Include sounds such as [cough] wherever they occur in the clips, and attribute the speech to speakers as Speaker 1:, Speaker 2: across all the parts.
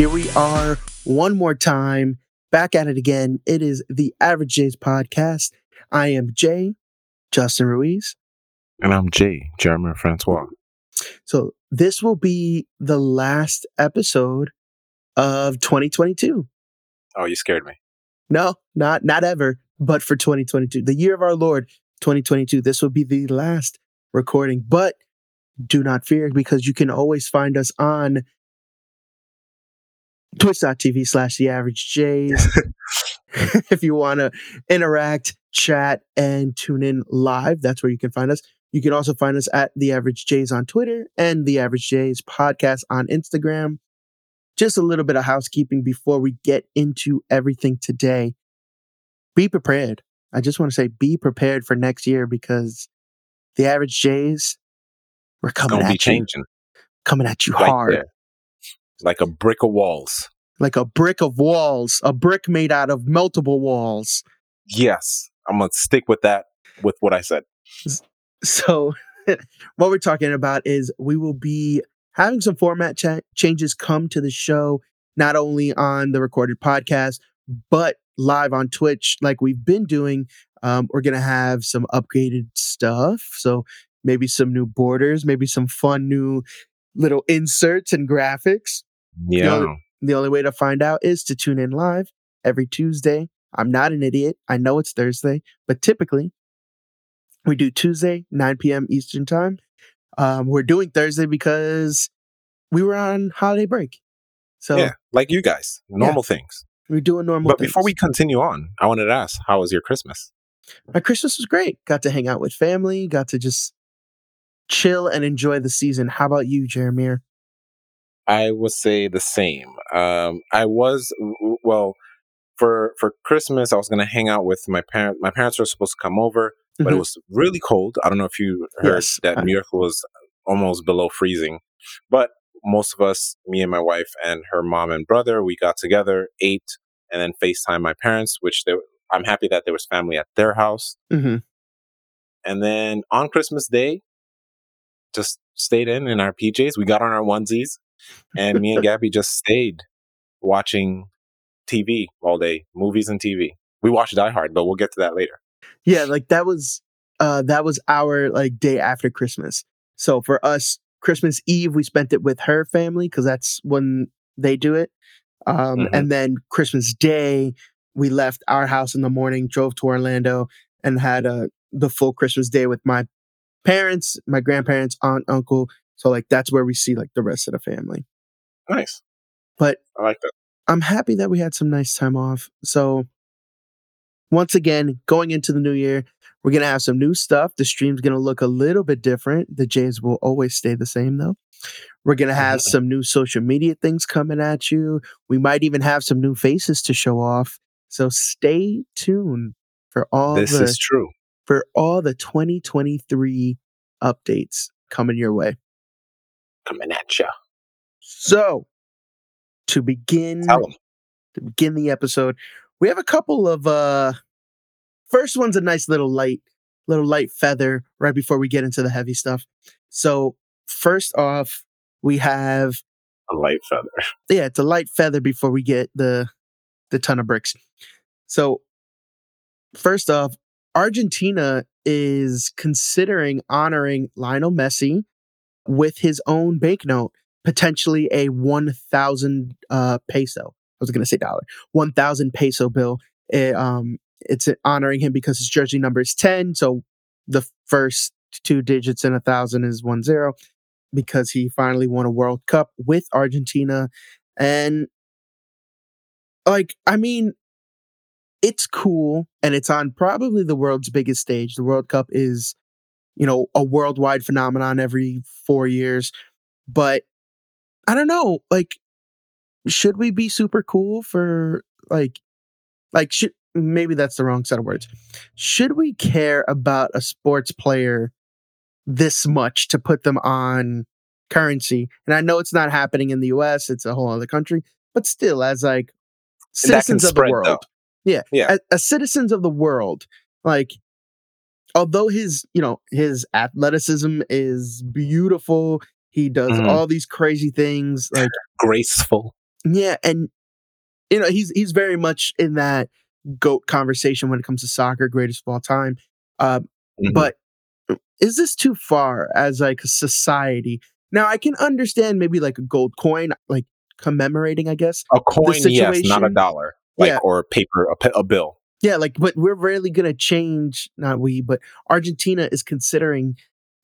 Speaker 1: Here we are one more time, back at it again. It is the Average Jays podcast. I am Jay, Justin Ruiz.
Speaker 2: And I'm Jay, Jeremy Francois.
Speaker 1: So this will be the last episode of 2022.
Speaker 2: Oh, you scared me.
Speaker 1: No, not not ever, but for 2022, the year of our Lord, 2022. This will be the last recording, but do not fear because you can always find us on twitch.tv slash the average jays [laughs] if you want to interact chat and tune in live that's where you can find us. You can also find us at the average jays on twitter and the average jays podcast on instagram. Just a little bit of housekeeping before we get into everything today. Be prepared. I just want to say be prepared for next year because the average jays we're coming
Speaker 2: Gonna
Speaker 1: at you.
Speaker 2: changing.
Speaker 1: Coming at you
Speaker 2: right
Speaker 1: hard.
Speaker 2: there. Like a brick of walls.
Speaker 1: like a brick of walls, a brick made out of multiple walls.
Speaker 2: Yes. I'm gonna stick with that with what I said.
Speaker 1: So, [laughs] what we're talking about is we will be having some format cha- changes come to the show, not only on the recorded podcast, but live on Twitch, like we've been doing. Um, we're going to have some upgraded stuff. So, maybe some new borders, maybe some fun new little inserts and graphics.
Speaker 2: Yeah.
Speaker 1: other- The only way to find out is to tune in live every Tuesday. I'm not an idiot. I know it's Thursday, but typically we do Tuesday, 9 p.m. Eastern time. Um, we're doing Thursday because we were on holiday break. So
Speaker 2: yeah. Like you guys. Normal things.
Speaker 1: we're doing normal
Speaker 2: But before we continue on, I wanted to ask, how was your Christmas?
Speaker 1: My Christmas was great. Got to hang out with family, got to just chill and enjoy the season. How about you, Jeremy?
Speaker 2: I would say the same. Um, I was well for for Christmas. I was gonna hang out with my parents. My parents were supposed to come over, but it
Speaker 1: Mhm.
Speaker 2: was really cold. I don't know if you heard
Speaker 1: Yes,
Speaker 2: that
Speaker 1: I-
Speaker 2: New York was almost below freezing, but most of us, me and my wife and her mom and brother, we got together, ate, and then Facetime my parents. Which they, I'm happy that there was family at their house.
Speaker 1: hmm
Speaker 2: And then on Christmas Day, just stayed in in our PJs. We got on our onesies, and me and Gabby just stayed watching TV all day, movies and TV. We watched Die Hard, but we'll get to that later.
Speaker 1: Yeah, like that was uh that was our like day after Christmas. So for us, Christmas Eve we spent it with her family because that's when they do it. Um
Speaker 2: Mhm.
Speaker 1: and then Christmas Day we left our house in the morning, drove to Orlando and had uh the full Christmas day with my parents, my grandparents, aunt, uncle. So like that's where we see like the rest of the family.
Speaker 2: Nice.
Speaker 1: But
Speaker 2: I like that.
Speaker 1: I'm happy that we had some nice time off. So once again, going into the new year, we're gonna have some new stuff. The stream's gonna look a little bit different. The Jays will always stay the same though. We're gonna have some new social media things coming at you. We might even have some new faces to show off. So stay tuned for all
Speaker 2: This
Speaker 1: the
Speaker 2: is true.
Speaker 1: for all the 2023 updates coming your way.
Speaker 2: Coming at ya.
Speaker 1: So to begin to begin the episode. We have a couple of uh first one's a nice little light little light feather right before we get into the heavy stuff. So first off, we have
Speaker 2: A light feather.
Speaker 1: yeah, it's a light feather before we get the the ton of bricks. So first off, Argentina is considering honoring Lionel Messi with his own banknote, potentially a 1,000 uh, peso. I was going to say dollar, 1,000 peso bill. It, um, it's honoring him because his jersey number is 10. So the first two digits in a thousand is one zero because he finally won a World Cup with Argentina. And like, I mean, it's cool and it's on probably the world's biggest stage. The World Cup is, you know, a worldwide phenomenon every four years. But I don't know, like, should we be super cool for like, like, should maybe that's the wrong set of words. Should we care about a sports player this much to put them on currency? And I know it's not happening in the US, it's a whole other country, but still, as like
Speaker 2: And that can
Speaker 1: citizens of the world.
Speaker 2: though.
Speaker 1: Yeah.
Speaker 2: Yeah.
Speaker 1: As, as citizens of the world, like although his, you know, his athleticism is beautiful, he does
Speaker 2: Mhm.
Speaker 1: all these crazy things, like [laughs]
Speaker 2: Graceful.
Speaker 1: Yeah, and you know he's he's very much in that goat conversation when it comes to soccer, greatest of all time. Uh,
Speaker 2: Mhm.
Speaker 1: But is this too far as like a society? Now I can understand maybe like a gold coin, like commemorating, I guess.
Speaker 2: a coin, yes, not a dollar, like
Speaker 1: Yeah.
Speaker 2: or paper, a, a bill.
Speaker 1: Yeah, like, but we're really gonna change. Not we, but Argentina is considering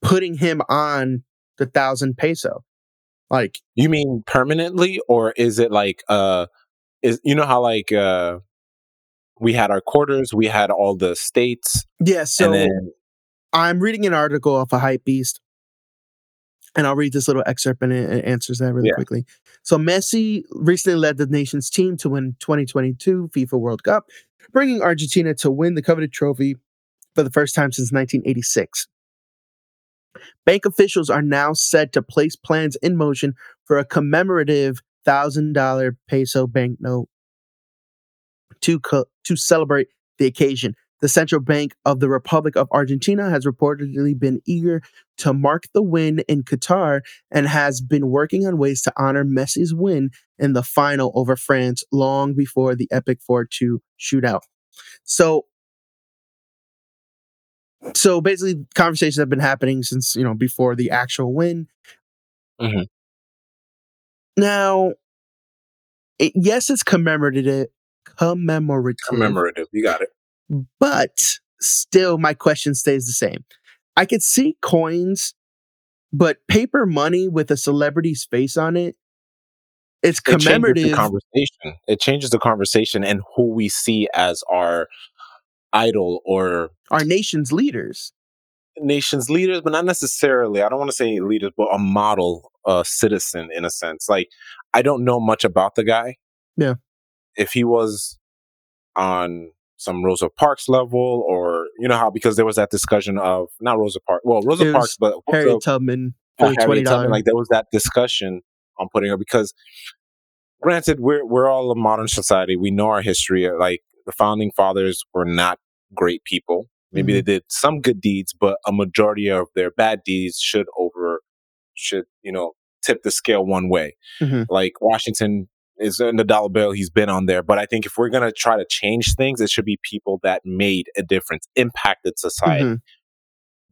Speaker 1: putting him on the thousand peso. Like,
Speaker 2: You mean permanently, or is it like uh, is you know how like uh, we had our quarters, we had all the states,
Speaker 1: yeah. So
Speaker 2: and then
Speaker 1: I'm reading an article off a Hypebeast, and I'll read this little excerpt and it, it answers that really
Speaker 2: Yeah.
Speaker 1: quickly. So Messi recently led the nation's team to win 2022 FIFA World Cup, bringing Argentina to win the coveted trophy for the first time since 1986. Bank officials are now said to place plans in motion for a commemorative thousand dollar peso banknote to co- to celebrate the occasion. The Central Bank of the Republic of Argentina has reportedly been eager to mark the win in Qatar and has been working on ways to honor Messi's win in the final over France long before the epic 4-2 shootout. So so basically conversations have been happening since, you know, before the actual win.
Speaker 2: Mhm.
Speaker 1: Now it, yes, it's commemorative commemorative
Speaker 2: commemorative. You got it.
Speaker 1: But still my question stays the same i could see coins but paper money with a celebrity's face on it it's commemorative.
Speaker 2: It changes the conversation. It changes the conversation and who we see as our idol or
Speaker 1: our nation's leaders
Speaker 2: nation's leaders, but not necessarily. I don't want to say leaders, but a model uh, citizen in a sense. Like I don't know much about the guy.
Speaker 1: Yeah.
Speaker 2: If he was on some Rosa Parks level, or you know how because there was that discussion of not Rosa Parks, well Rosa Parks, but
Speaker 1: harriet tubman
Speaker 2: uh, Harriet Tubman, like there was that discussion on putting her because granted we're we're all a modern society. We know our history. uh, Like the founding fathers were not great people. Maybe
Speaker 1: Mhm.
Speaker 2: they did some good deeds, but a majority of their bad deeds should over should you know tip the scale one way.
Speaker 1: Mhm.
Speaker 2: Like Washington is in the dollar bill; he's been on there. But I think if we're gonna try to change things, it should be people that made a difference, impacted society
Speaker 1: Mhm.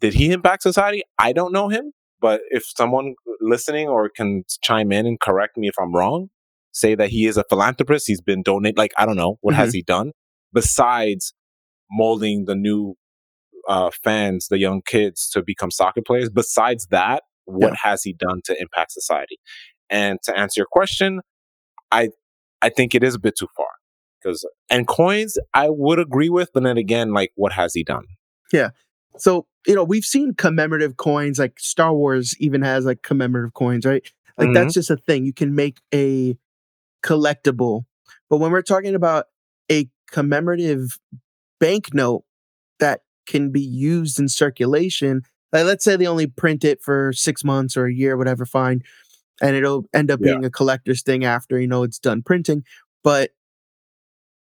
Speaker 2: did he impact society? I don't know him, but if someone listening or can chime in and correct me if I'm wrong, say that he is a philanthropist, he's been donate like I don't know what has he done besides molding the new uh, fans, the young kids to become soccer players. Besides that, what
Speaker 1: Yeah.
Speaker 2: has he done to impact society? And to answer your question, I I think it is a bit too far because and coins I would agree with, but then again, like what has he done? Yeah.
Speaker 1: So you know we've seen commemorative coins like star wars even has like commemorative coins right like
Speaker 2: Mhm.
Speaker 1: that's just a thing you can make a collectible but when we're talking about a commemorative banknote that can be used in circulation like let's say they only print it for six months or a year whatever fine and it'll end up
Speaker 2: Yeah.
Speaker 1: being a collector's thing after you know it's done printing but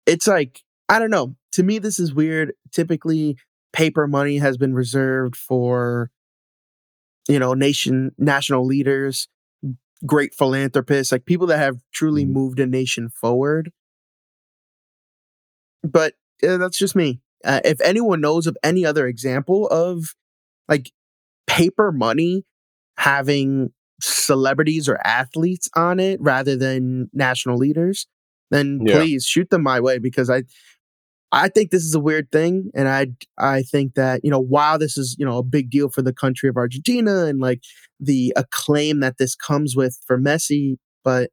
Speaker 1: it's like i don't know to me this is weird typically paper money has been reserved for you know nation national leaders great philanthropists like people that have truly
Speaker 2: Mhm.
Speaker 1: moved a nation forward but uh, that's just me uh, if anyone knows of any other example of like paper money having celebrities or athletes on it rather than national leaders then
Speaker 2: Yeah.
Speaker 1: please shoot them my way because i I think this is a weird thing, and I I think that you know while this is you know a big deal for the country of Argentina and like the acclaim that this comes with for Messi, but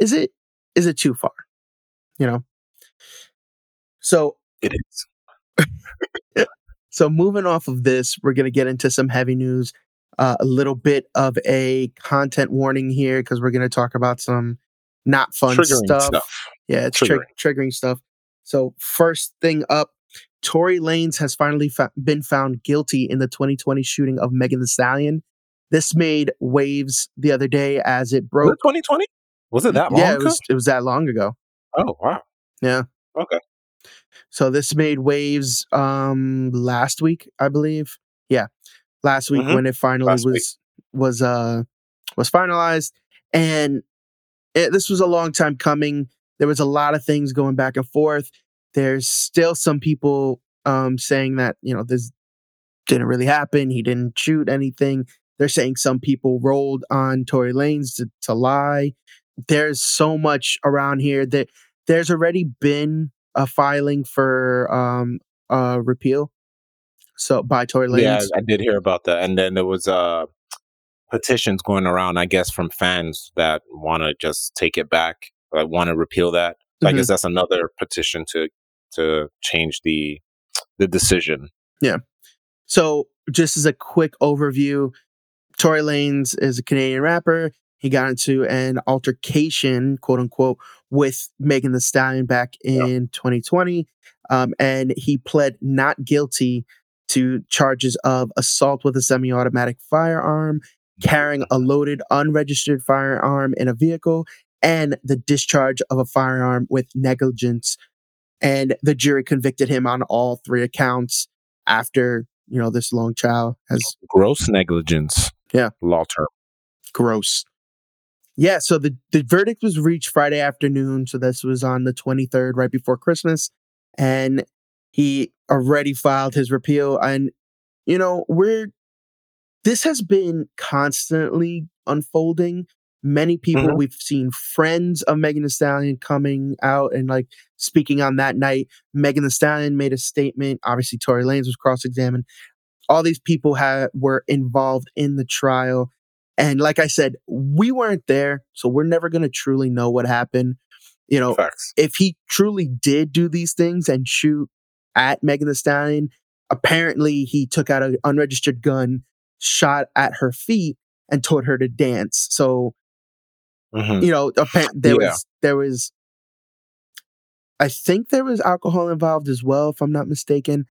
Speaker 1: is it is it too far? You know. So
Speaker 2: It is. [laughs]
Speaker 1: so moving off of this, we're gonna get into some heavy news. Uh, a little bit of a content warning here because we're gonna talk about some not fun stuff.
Speaker 2: stuff.
Speaker 1: Yeah, it's triggering. triggering stuff. So first thing up, Tory Lanez has finally fa- been found guilty in the 2020 shooting of Megan Thee Stallion. This made waves the other day as it
Speaker 2: Was
Speaker 1: broke.
Speaker 2: it 2020? Was it that long
Speaker 1: yeah, it
Speaker 2: ago?
Speaker 1: was it was that long ago.
Speaker 2: Oh wow.
Speaker 1: Yeah.
Speaker 2: Okay.
Speaker 1: So this made waves um last week, I believe. Yeah. Last week
Speaker 2: Mhm.
Speaker 1: when it finally
Speaker 2: Last
Speaker 1: was
Speaker 2: week.
Speaker 1: was uh was finalized and it, this was a long time coming. There was a lot of things going back and forth. There's still some people um, saying that you know this didn't really happen. He didn't shoot anything. They're saying some people rolled on Tory Lanez to, to lie. There's so much around here that there's already been a filing for um, a repeal. So by Tory Lanez.
Speaker 2: Yeah, I did hear about that. And then there was uh, petitions going around, I guess, from fans that want to just take it back, like want to repeal that. So
Speaker 1: Mhm.
Speaker 2: I guess that's another petition to to change the the decision. Yeah.
Speaker 1: So, just as a quick overview, Tory Lanez is a Canadian rapper. He got into an altercation, quote unquote, with Megan Thee Stallion back in 2020. Um, and he pled not guilty to charges of assault with a semi automatic firearm, carrying a loaded, unregistered firearm in a vehicle, and the discharge of a firearm with negligence. And the jury convicted him on all three accounts after you know this long trial has
Speaker 2: Gross negligence.
Speaker 1: Yeah.
Speaker 2: Law term.
Speaker 1: gross yeah so the, the verdict was reached friday afternoon so this was on the 23rd right before christmas and he already filed his repeal and you know we're this has been constantly unfolding many people
Speaker 2: Mhm.
Speaker 1: we've seen friends of megan Thee stallion coming out and like speaking on that night megan Thee stallion made a statement obviously tory lanez was cross-examined all these people had were involved in the trial and like i said we weren't there so we're never going to truly know what happened you know
Speaker 2: Facts.
Speaker 1: if he truly did do these things and shoot at Megan Thee Stallion, apparently he took out an unregistered gun, shot at her feet, and taught her to dance. So
Speaker 2: Mhm.
Speaker 1: you know, there
Speaker 2: Yeah.
Speaker 1: was there was, I think there was alcohol involved as well, if I'm not mistaken.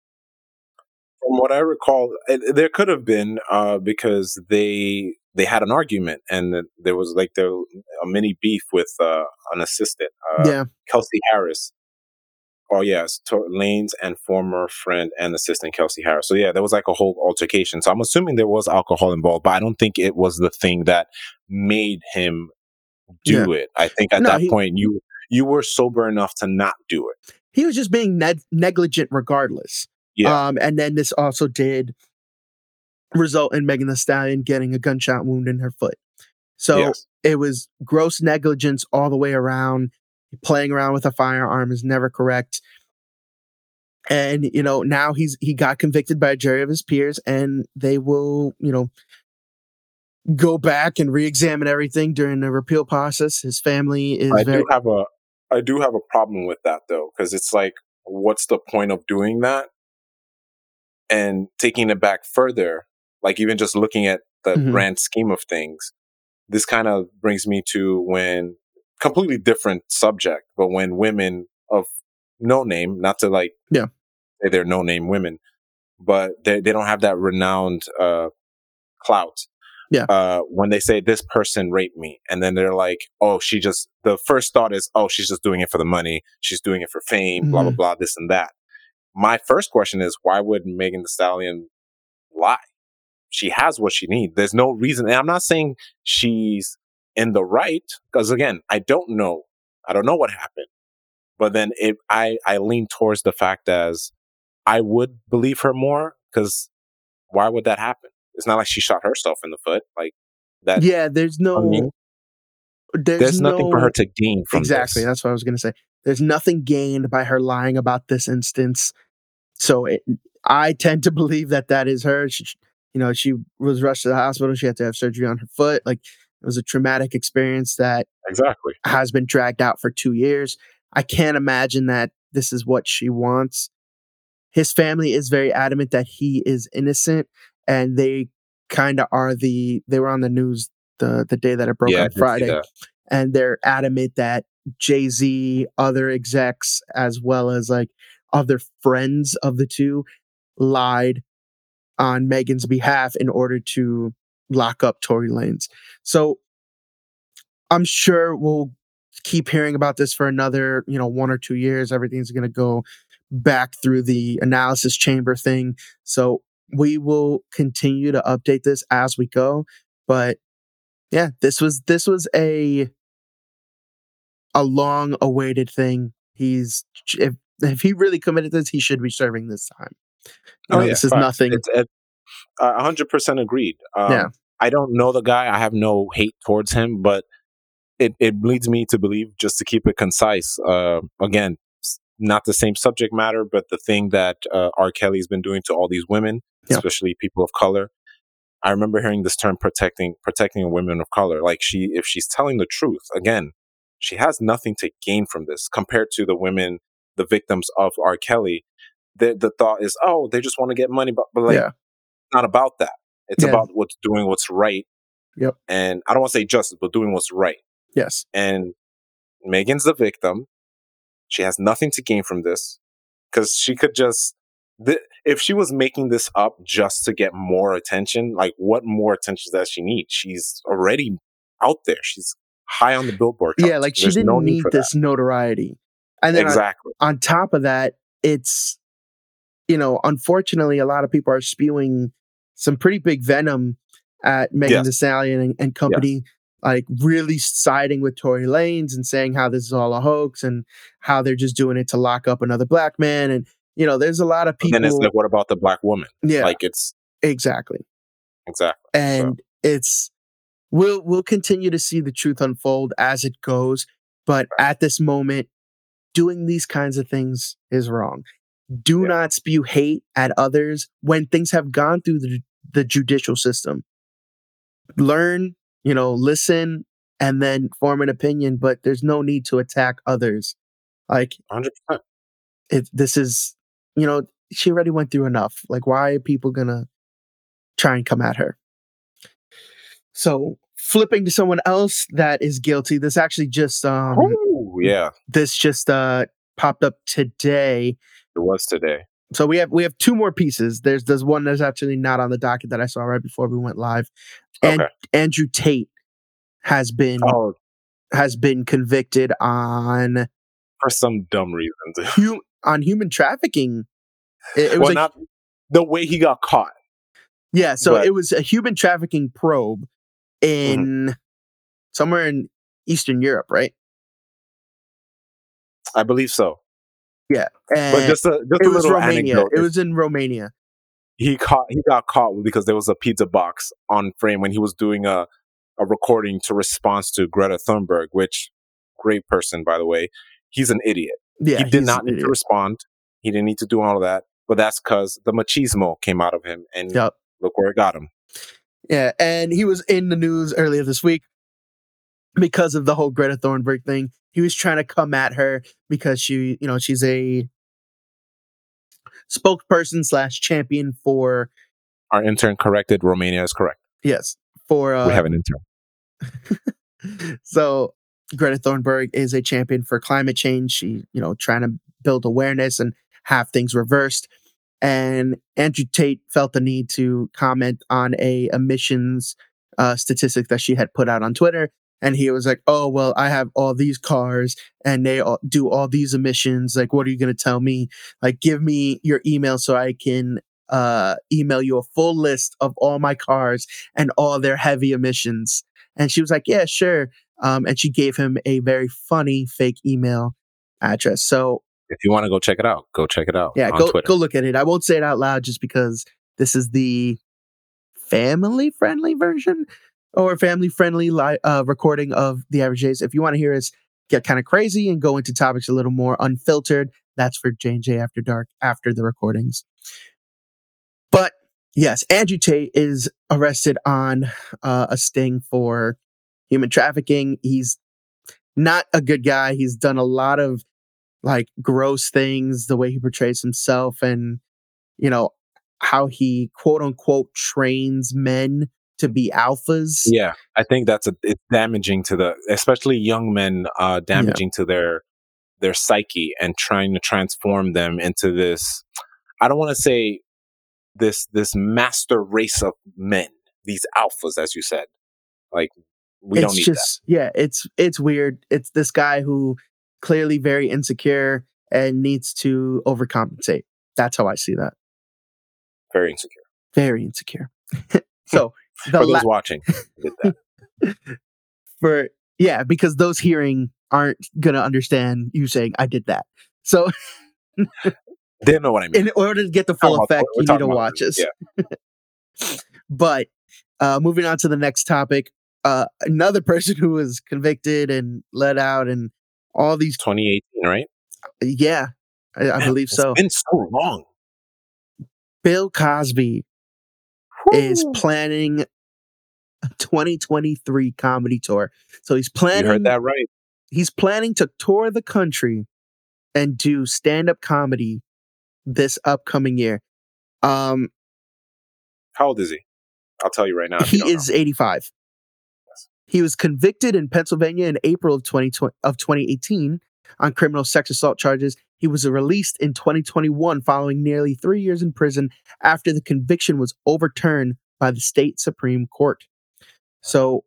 Speaker 2: From what I recall, it, there could have been uh, because they they had an argument and there was like there a mini beef with uh, an assistant, uh,
Speaker 1: yeah,
Speaker 2: Kelsey Harris. Oh yes, to- Lane's and former friend and assistant Kelsey Harris. So yeah, there was like a whole altercation. So I'm assuming there was alcohol involved, but I don't think it was the thing that made him do it. I think at
Speaker 1: No,
Speaker 2: that
Speaker 1: he-
Speaker 2: point you you were sober enough to not do it.
Speaker 1: he was just being neg- negligent regardless.
Speaker 2: Yeah.
Speaker 1: Um, and then this also did result in Megan Thee Stallion getting a gunshot wound in her foot. So
Speaker 2: yes.
Speaker 1: it was gross negligence all the way around. Playing around with a firearm is never correct. And you know, now he's he got convicted by a jury of his peers, and they will, you know, go back and re-examine everything during the repeal process. His family is
Speaker 2: I
Speaker 1: very
Speaker 2: do have a I do have a problem with that though because it's like what's the point of doing that and taking it back further like even just looking at the
Speaker 1: Mhm.
Speaker 2: grand scheme of things this kind of brings me to when completely different subject but when women of no name not to like
Speaker 1: Yeah.
Speaker 2: say they're no name women but they, they don't have that renowned uh clout
Speaker 1: Yeah.
Speaker 2: uh, when they say this person raped me, and then they're like, oh, she just, the first thought is, oh, she's just doing it for the money. She's doing it for fame, blah, blah,
Speaker 1: Mhm.
Speaker 2: blah, this and that. My first question is, why would Megan Thee Stallion lie? She has what she needs. There's no reason. And I'm not saying she's in the right, because again, I don't know. I don't know what happened. But then it, I, I lean towards the fact as I would believe her more, because why would that happen? It's not like she shot herself in the foot. Like that.
Speaker 1: yeah. There's no,
Speaker 2: I mean,
Speaker 1: there's,
Speaker 2: there's nothing for her to gain from
Speaker 1: exactly
Speaker 2: this.
Speaker 1: that's what i was going to say there's nothing gained by her lying about this instance so it, i tend to believe that that is her she, you know she was rushed to the hospital she had to have surgery on her foot like it was a traumatic experience that
Speaker 2: Exactly.
Speaker 1: has been dragged out for two years. I can't imagine that this is what she wants. His family is very adamant that he is innocent and they kind of are the they were on the news the the day that it broke
Speaker 2: yeah,
Speaker 1: on friday and they're adamant that Jay Z, other execs, as well as like other friends of the two, lied on Megan's behalf in order to lock up Tory Lanez. So I'm sure we'll keep hearing about this for another, you know, one or two years. Everything's going to go back through the analysis chamber thing. So we will continue to update this as we go. But yeah, this was this was a a long awaited thing. He's if if he really committed this, he should be serving this time. You
Speaker 2: Oh,
Speaker 1: know,
Speaker 2: yeah,
Speaker 1: this is nothing.
Speaker 2: It's it, uh, 100% agreed. Um,
Speaker 1: Yeah.
Speaker 2: I don't know the guy. I have no hate towards him, but it, it leads me to believe, just to keep it concise, uh, again, not the same subject matter, but the thing that uh, R. Kelly's been doing to all these women,
Speaker 1: Yeah.
Speaker 2: especially people of color. I remember hearing this term protecting protecting women of color. Like she, if she's telling the truth, again, she has nothing to gain from this compared to the women, the victims of R. Kelly. The the thought is, oh, they just want to get money, but, but like
Speaker 1: yeah,
Speaker 2: not about that. It's
Speaker 1: Yeah.
Speaker 2: about what's doing what's right.
Speaker 1: Yep.
Speaker 2: And I don't want to say justice, but doing what's right.
Speaker 1: yes,
Speaker 2: And Megan's the victim. She has nothing to gain from this because she could just, th- if she was making this up just to get more attention, like what more attention does she need? She's already out there. She's high on the billboard.
Speaker 1: yeah. Like she
Speaker 2: There's
Speaker 1: didn't
Speaker 2: no need
Speaker 1: this notoriety. And
Speaker 2: that.
Speaker 1: then on-
Speaker 2: Exactly.
Speaker 1: on top of that, it's you know, unfortunately, a lot of people are spewing some pretty big venom at Megan
Speaker 2: Yes.
Speaker 1: Thee Stallion and, and company, like really siding with Tory Lanez and saying how this is all a hoax and how they're just doing it to lock up another black man. And you know, there's a lot of
Speaker 2: And
Speaker 1: people.
Speaker 2: then it's like, what about the black woman?
Speaker 1: yeah,
Speaker 2: Like it's
Speaker 1: exactly.
Speaker 2: exactly.
Speaker 1: and it's we'll we'll continue to see the truth unfold as it goes but at this moment doing these kinds of things is wrong do
Speaker 2: Yeah.
Speaker 1: not spew hate at others when things have gone through the, the judicial system. Learn you know listen and then form an opinion but there's no need to attack others. Like
Speaker 2: 100%.
Speaker 1: if this is you know she already went through enough. Like why are people gonna try and come at her? So flipping to someone else that is guilty this actually just um
Speaker 2: Ooh, yeah,
Speaker 1: this just uh popped up today.
Speaker 2: It was today.
Speaker 1: So we have we have two more pieces there's there's one that's actually not on the docket that i saw right before we went live and
Speaker 2: Okay.
Speaker 1: andrew tate has been
Speaker 2: Oh,
Speaker 1: has been convicted on
Speaker 2: for some dumb reason.
Speaker 1: hu- on human trafficking it, it was
Speaker 2: well,
Speaker 1: a
Speaker 2: not the way he got caught.
Speaker 1: Yeah, so
Speaker 2: But- Mm-hmm.
Speaker 1: it was a human trafficking probe in somewhere in Eastern Europe, right?
Speaker 2: I believe so.
Speaker 1: And
Speaker 2: But just a just
Speaker 1: it
Speaker 2: a
Speaker 1: was
Speaker 2: little
Speaker 1: Romania.
Speaker 2: anecdote.
Speaker 1: It was in Romania.
Speaker 2: he caught he got caught because there was a pizza box on frame when he was doing a a recording to response to Greta Thunberg, which great person by the way. He's an idiot.
Speaker 1: Yeah,
Speaker 2: he did not need to respond. He didn't need to do all of that. But that's because the machismo came out of him, and
Speaker 1: Yep.
Speaker 2: look where it got him.
Speaker 1: Yeah, and he was in the news earlier this week because of the whole Greta Thunberg thing. He was trying to come at her because she, you know, she's a spokesperson slash champion for
Speaker 2: Our intern corrected. Romania is correct.
Speaker 1: yes for uh,
Speaker 2: we have an intern. [laughs]
Speaker 1: so Greta Thunberg is a champion for climate change. She, you know, trying to build awareness and have things reversed. And Andrew Tate felt the need to comment on a emissions uh, statistic that she had put out on Twitter. And he was like, "Oh well, I have all these cars, and they all do all these emissions. Like, what are you going to tell me? Like, give me your email so I can uh, email you a full list of all my cars and all their heavy emissions." And she was like, "Yeah, sure." Um, and she gave him a very funny fake email address. So
Speaker 2: If you want to go check it out, go check it out.
Speaker 1: yeah, go
Speaker 2: Twitter.
Speaker 1: go look at it. I won't say it out loud just because this is the family friendly version or family friendly li- uh, recording of the average jays. If you want to hear us get kind of crazy and go into topics a little more unfiltered, that's for J and J After Dark after the recordings. But yes, Andrew Tate is arrested on uh, a sting for human trafficking. He's not a good guy. He's done a lot of like gross things, the way he portrays himself, and you know how he quote unquote trains men to be alphas.
Speaker 2: Yeah, I think that's a it's damaging to the especially young men, uh, damaging to their their psyche and trying to transform them into this. I don't want to say this this master race of men, these alphas, as you said. Like we
Speaker 1: it's
Speaker 2: don't need
Speaker 1: just yeah, it's it's weird. It's this guy who clearly very insecure and needs to overcompensate. That's how I see that.
Speaker 2: that. Very insecure.
Speaker 1: Very insecure. [laughs] so the
Speaker 2: For
Speaker 1: la-
Speaker 2: those watching, [laughs]
Speaker 1: for Yeah, because those hearing aren't gonna understand you saying I did that. So
Speaker 2: They know what I [laughs] mean.
Speaker 1: in order to get the full effect, you need to watch
Speaker 2: movies,
Speaker 1: this. [laughs] but uh, moving on to the next topic, uh, another person who was convicted and let out, and all these,
Speaker 2: 2018, right?
Speaker 1: yeah, I, I
Speaker 2: Man,
Speaker 1: believe
Speaker 2: it's
Speaker 1: so.
Speaker 2: been so long.
Speaker 1: Bill Cosby is planning a 2023 comedy tour. So he's
Speaker 2: You
Speaker 1: planning.
Speaker 2: heard that right.
Speaker 1: He's planning to tour the country and do stand-up comedy this upcoming year. Um,
Speaker 2: How old is he? I'll tell you right now.
Speaker 1: he
Speaker 2: you don't know.
Speaker 1: is 85. He was convicted in Pennsylvania in April of 2020, of 2018 on criminal sex assault charges. He was released in 2021 following nearly three years in prison after the conviction was overturned by the state Supreme Court. So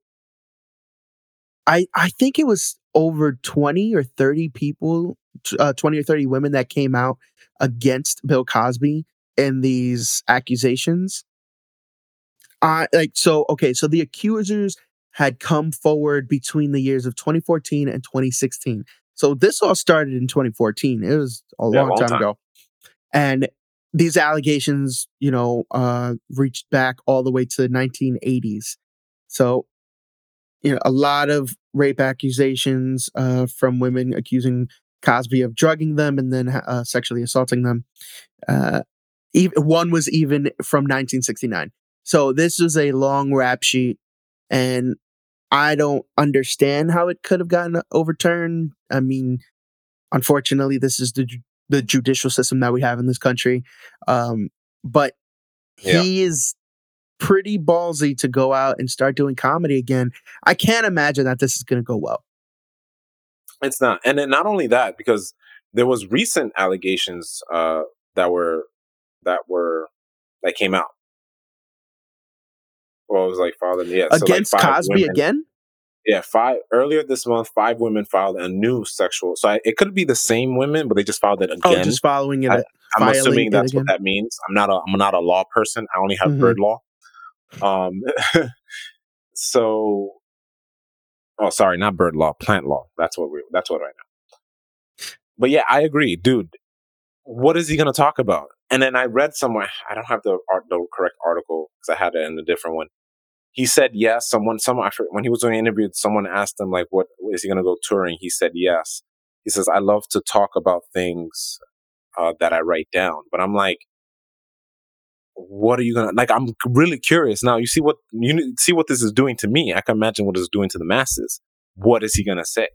Speaker 1: I I think it was over 20 or 30 people, uh, 20 or 30 women that came out against Bill Cosby in these accusations. I like so okay, so the accusers had come forward between the years of 2014 and 2016. So this all started in 2014. It was a
Speaker 2: Yeah,
Speaker 1: long,
Speaker 2: long
Speaker 1: time,
Speaker 2: time.
Speaker 1: ago. And these allegations, you know, uh reached back all the way to the 1980s. So, you know, a lot of rape accusations uh from women accusing Cosby of drugging them and then uh, sexually assaulting them. Uh even, one was even from 1969. So this was a long rap sheet, and I don't understand how it could have gotten overturned. I mean, unfortunately, this is the the judicial system that we have in this country. Um, but
Speaker 2: Yeah.
Speaker 1: he is pretty ballsy to go out and start doing comedy again. I can't imagine that this is going to go well.
Speaker 2: It's not, and then not only that, because there was recent allegations uh, that were that were that came out. Well, it was like father, yeah, so like
Speaker 1: Against Cosby
Speaker 2: women-
Speaker 1: again?
Speaker 2: Yeah, five earlier this month, five women filed a new sexual. So I, it could be the same women, but they just filed it again.
Speaker 1: Oh,
Speaker 2: again.
Speaker 1: just following it.
Speaker 2: I- I'm assuming that's what that means. I'm not a I'm not a law person. I only have
Speaker 1: Mhm.
Speaker 2: bird law. Um, [laughs] so, oh, sorry, not bird law, plant law. That's what we. That's what I know. But yeah, I agree, dude. What is he going to talk about? And then I read somewhere. I don't have the art, the correct article because I had it in a different one. He said yes. Someone, someone when he was doing an interview, someone asked him like, "What is he going to go touring?" He said yes. He says, "I love to talk about things uh, that I write down," but I'm like, what are you gonna like? I'm really curious now. You see what you see what this is doing to me. I can imagine what it's doing to the masses. What is he gonna say?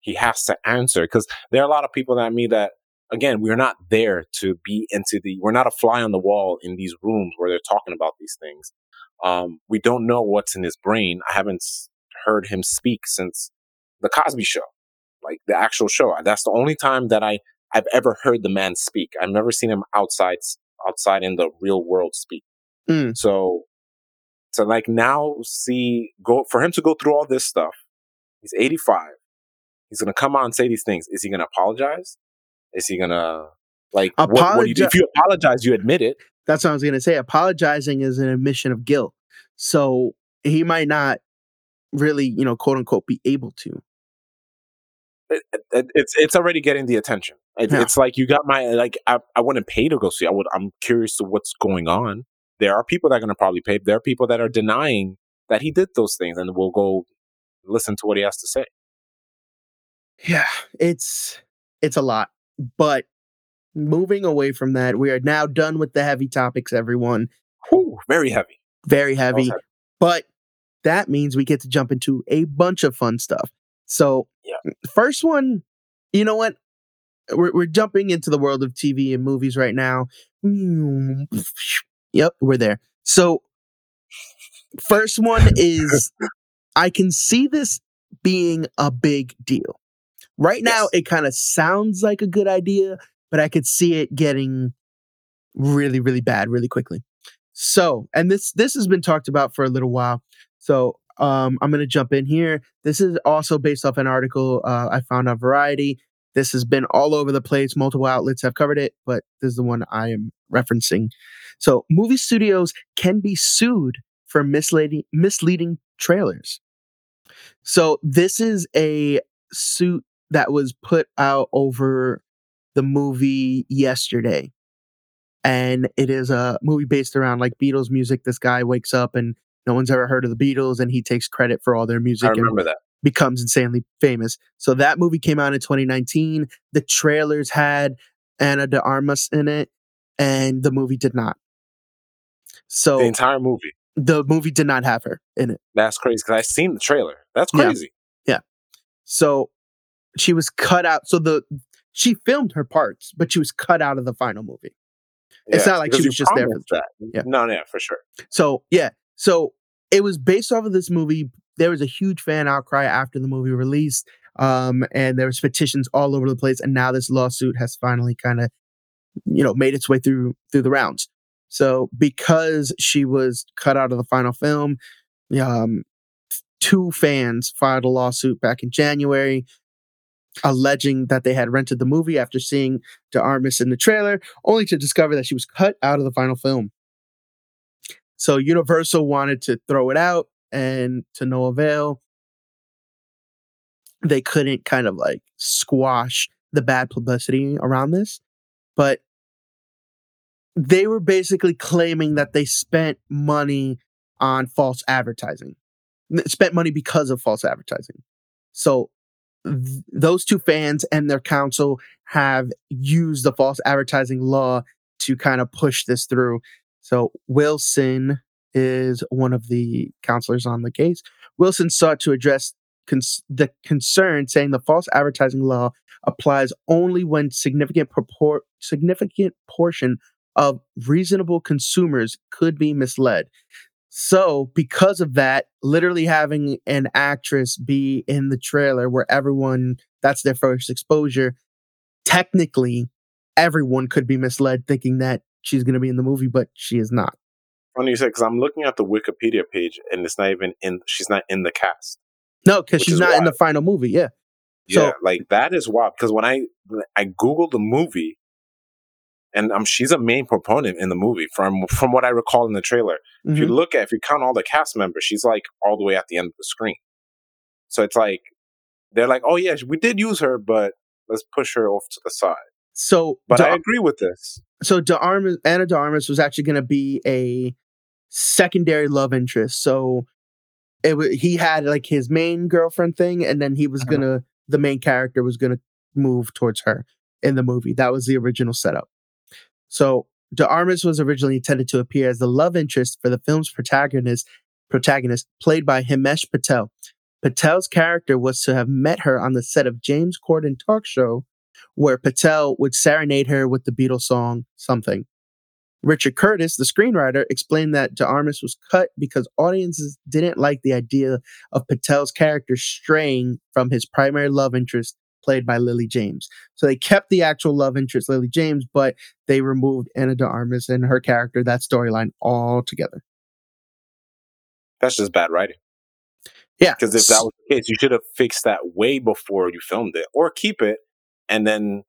Speaker 2: He has to answer because there are a lot of people that me that again we're not there to be into the. We're not a fly on the wall in these rooms where they're talking about these things. Um, we don't know what's in his brain. I haven't heard him speak since the Cosby Show, like the actual show. That's the only time that I I've ever heard the man speak. I've never seen him outside outside in the real world speak.
Speaker 1: Mm.
Speaker 2: So, to like now see go for him to go through all this stuff. He's 85. He's gonna come out and say these things. Is he gonna apologize? Is he gonna like what, what you If you apologize, you admit it.
Speaker 1: That's what I was going to say. Apologizing is an admission of guilt. So he might not really, you know, quote unquote, be able to.
Speaker 2: It- it- it's it's already getting the attention. It-
Speaker 1: Yeah.
Speaker 2: It's like you got my like I, I wouldn't pay to go see. I would. I'm curious to what's going on. There are people that are going to probably pay. There are people that are denying that he did those things, and we'll go listen to what he has to say.
Speaker 1: Yeah, it's it's a lot. But moving away from that, we are now done with the heavy topics, everyone.
Speaker 2: Whew, very heavy.
Speaker 1: Very heavy.
Speaker 2: heavy.
Speaker 1: But that means we get to jump into a bunch of fun stuff. So,
Speaker 2: Yeah.
Speaker 1: first one, you know what? We're, we're jumping into the world of TV and movies right now. [sniffs] Yep, we're there. So, first one is [laughs] I can see this being a big deal. Right now,
Speaker 2: Yes.
Speaker 1: it kind of sounds like a good idea, but I could see it getting really, really bad really quickly. So, and this this has been talked about for a little while. So, um, I'm gonna jump in here. This is also based off an article uh, I found on Variety. This has been all over the place. Multiple outlets have covered it, but this is the one I am referencing. So, movie studios can be sued for misleading misleading trailers. So this is a suit that was put out over the movie yesterday. And it is a movie based around like Beatles music. This guy wakes up and no one's ever heard of the Beatles and he takes credit for all their music.
Speaker 2: I remember that.
Speaker 1: Becomes insanely famous. So that movie came out in 2019. The trailers had Ana de Armas in it, and the movie did not. So
Speaker 2: the entire movie.
Speaker 1: The movie did not have her in it.
Speaker 2: That's crazy because I seen the trailer. That's crazy.
Speaker 1: Yeah. yeah. So she was cut out. So the she filmed her parts, but she was cut out of the final movie. Yeah, it's not like she was just there for
Speaker 2: that. Yeah. No, yeah, for sure.
Speaker 1: So yeah, so it was based off of this movie. There was a huge fan outcry after the movie released, um, and there was petitions all over the place. And now this lawsuit has finally kind of, you know, made its way through through the rounds. So because she was cut out of the final film, um, two fans filed a lawsuit back in January alleging that they had rented the movie after seeing De Armas in the trailer, only to discover that she was cut out of the final film. So Universal wanted to throw it out, and to no avail. They couldn't kind of like squash the bad publicity around this, but they were basically claiming that they spent money on false advertising, spent money because of false advertising. So th- those two fans and their counsel have used the false advertising law to kind of push this through. So Wilson is one of the counselors on the case. Wilson sought to address cons- the concern, saying the false advertising law applies only when significant purport significant portion of reasonable consumers could be misled. So, because of that, literally having an actress be in the trailer where everyone that's their first exposure, technically, everyone could be misled thinking that she's going to be in the movie, but she is not.
Speaker 2: Funny you said because I'm looking at the Wikipedia page and it's not even in. She's not in the cast.
Speaker 1: No, because she's not wild. in the final movie. Yeah.
Speaker 2: Yeah, so, like that is wild. Because when I when I googled the movie, and um, she's a main proponent in the movie from from what I recall in the trailer. Mm-hmm. If you mm-hmm. look at if you count all the cast members, she's like all the way at the end of the screen. So it's like they're like, oh yeah, we did use her, but let's push her off to the side.
Speaker 1: So,
Speaker 2: but I agree with this.
Speaker 1: So, De Armas, Ana de Armas was actually going to be a secondary love interest. So, it w- he had like his main girlfriend thing, and then he was uh-huh. gonna the main character was gonna move towards her in the movie. That was the original setup. So De Armas was originally intended to appear as the love interest for the film's protagonist, protagonist played by Himesh Patel. Patel's character was to have met her on the set of James Corden talk show, where Patel would serenade her with the Beatles song Something. Richard Curtis, the screenwriter, explained that De Armas was cut because audiences didn't like the idea of Patel's character straying from his primary love interest played by Lily James. So they kept the actual love interest, Lily James, but they removed Ana de Armas and her character, that storyline altogether.
Speaker 2: That's just bad writing.
Speaker 1: Yeah.
Speaker 2: Because if that was the case, you should have fixed that way before you filmed it, or keep it and then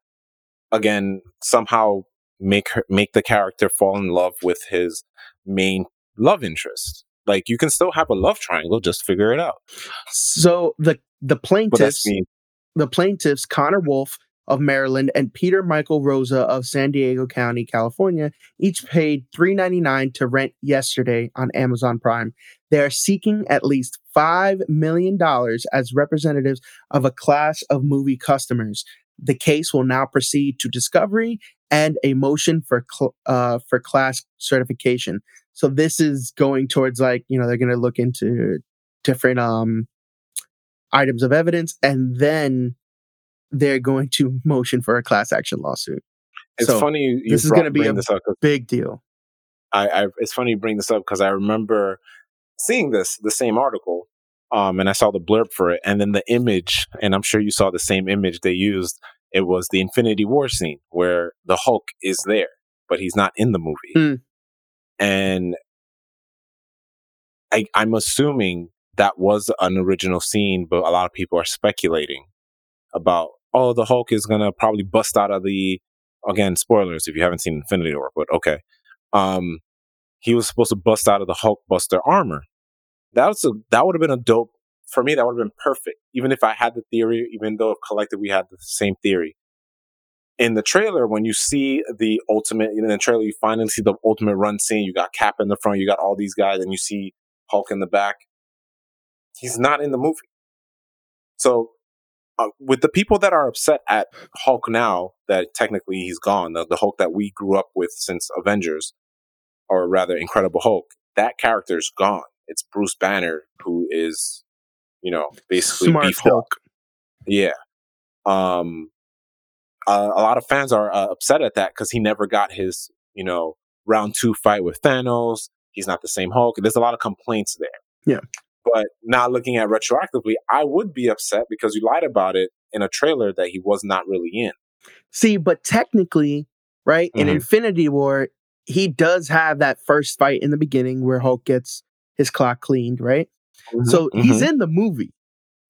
Speaker 2: again somehow make her make the character fall in love with his main love interest. Like you can still have a love triangle, just figure it out.
Speaker 1: So the the plaintiffs the plaintiffs, Conor Woulfe of Maryland and Peter Michael Rosza of San Diego County, California, each paid $3.99 to rent yesterday on Amazon Prime. They are seeking at least $5 million as representatives of a class of movie customers. The case will now proceed to discovery and a motion for cl- uh, for class certification. So this is going towards like you know they're going to look into different um items of evidence, and then they're going to [laughs] motion for a class action lawsuit.
Speaker 2: It's so funny. You
Speaker 1: this is going to be a big deal.
Speaker 2: I, I, it's funny you bring this up because I remember seeing this the same article, um, and I saw the blurb for it, and then the image, and I'm sure you saw the same image they used. It was the Infinity War scene where the Hulk is there, but he's not in the movie, mm. and I, I'm assuming that was an original scene, but a lot of people are speculating about, oh, the Hulk is gonna probably bust out of the again, spoilers if you haven't seen Infinity War, but okay. Um he was supposed to bust out of the Hulk Buster armor. That was that would have been a dope for me, that would have been perfect. Even if I had the theory, even though collectively we had the same theory. In the trailer, when you see the ultimate, in the trailer, you finally see the ultimate run scene. You got Cap in the front, you got all these guys, and you see Hulk in the back. He's not in the movie. So, uh, with the people that are upset at Hulk now, that technically he's gone, the, the Hulk that we grew up with since Avengers, or rather Incredible Hulk, that character is gone. It's Bruce Banner who is, you know, basically
Speaker 1: Smart
Speaker 2: beefed up.
Speaker 1: Hulk.
Speaker 2: Yeah. Um, uh, a lot of fans are uh, upset at that because he never got his, you know, round two fight with Thanos. He's not the same Hulk. There's a lot of complaints there.
Speaker 1: Yeah.
Speaker 2: But not looking at retroactively, I would be upset because you lied about it in a trailer that he was not really in.
Speaker 1: See, but technically, right, in
Speaker 2: Mhm.
Speaker 1: Infinity War, he does have that first fight in the beginning where Hulk gets his clock cleaned, right? So he's
Speaker 2: Mhm.
Speaker 1: in the movie.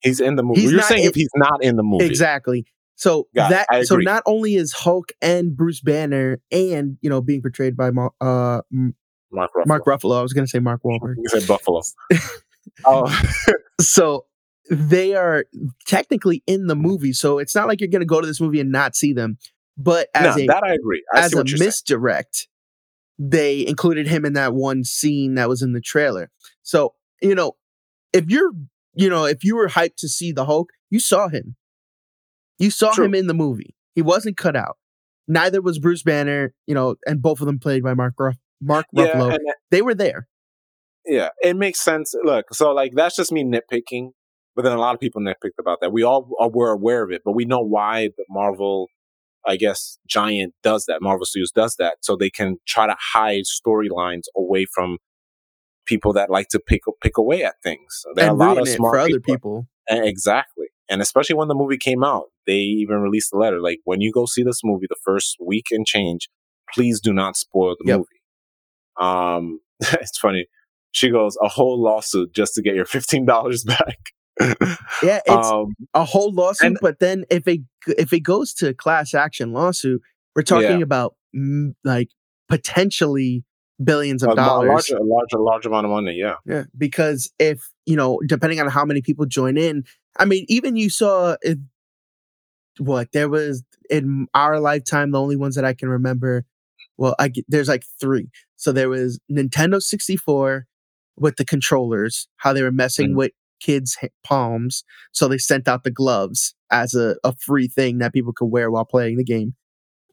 Speaker 2: he's in the movie.
Speaker 1: he's
Speaker 2: You're saying
Speaker 1: in-
Speaker 2: if he's not in the movie,
Speaker 1: Exactly. So
Speaker 2: Got
Speaker 1: that so not only is Hulk and Bruce Banner and you know being portrayed by uh,
Speaker 2: Mark Ruffalo.
Speaker 1: Mark Ruffalo. I was going to say Mark Wahlberg.
Speaker 2: You said Buffalo. [laughs] oh, [laughs]
Speaker 1: So they are technically in the movie. So it's not like you're going to go to this movie and not see them. But as
Speaker 2: no,
Speaker 1: a
Speaker 2: that I agree. I
Speaker 1: as a
Speaker 2: you're saying.
Speaker 1: misdirect, they included him in that one scene that was in the trailer. So, you know, if you're, you know, if you were hyped to see the Hulk, you saw him. You saw
Speaker 2: True.
Speaker 1: him in the movie. He wasn't cut out. Neither was Bruce Banner, you know, and both of them played by Mark Ruff- Mark
Speaker 2: Yeah,
Speaker 1: Ruffalo. they were there.
Speaker 2: Yeah, it makes sense. Look, so like that's just me nitpicking, but then a lot of people nitpicked about that. We all are, were aware of it, but we know why the Marvel, I guess, giant does that. Marvel Studios does that, so they can try to hide storylines away from people that like to pick pick away at things. There are
Speaker 1: and
Speaker 2: a lot of smart
Speaker 1: for other
Speaker 2: people. Exactly. And especially when the movie came out, they even released a letter like, when you go see this movie the first week and change, please do not spoil the
Speaker 1: Yep.
Speaker 2: movie. Um, [laughs] it's funny. She goes, a whole lawsuit just to get your $15 [laughs] back.
Speaker 1: Yeah, it's
Speaker 2: um,
Speaker 1: a whole lawsuit.
Speaker 2: and-
Speaker 1: but then if it if it goes to class action lawsuit, we're talking
Speaker 2: Yeah.
Speaker 1: about mm, like potentially billions of
Speaker 2: a,
Speaker 1: dollars.
Speaker 2: a large, a large amount of money. Yeah.
Speaker 1: Yeah, because if you know, depending on how many people join in, I mean, even you saw it, what there was in our lifetime. The only ones that I can remember, well, I there's like three. So there was Nintendo 64 with the controllers, how they were messing
Speaker 2: Mhm.
Speaker 1: with kids' palms. So they sent out the gloves as a, a free thing that people could wear while playing the game.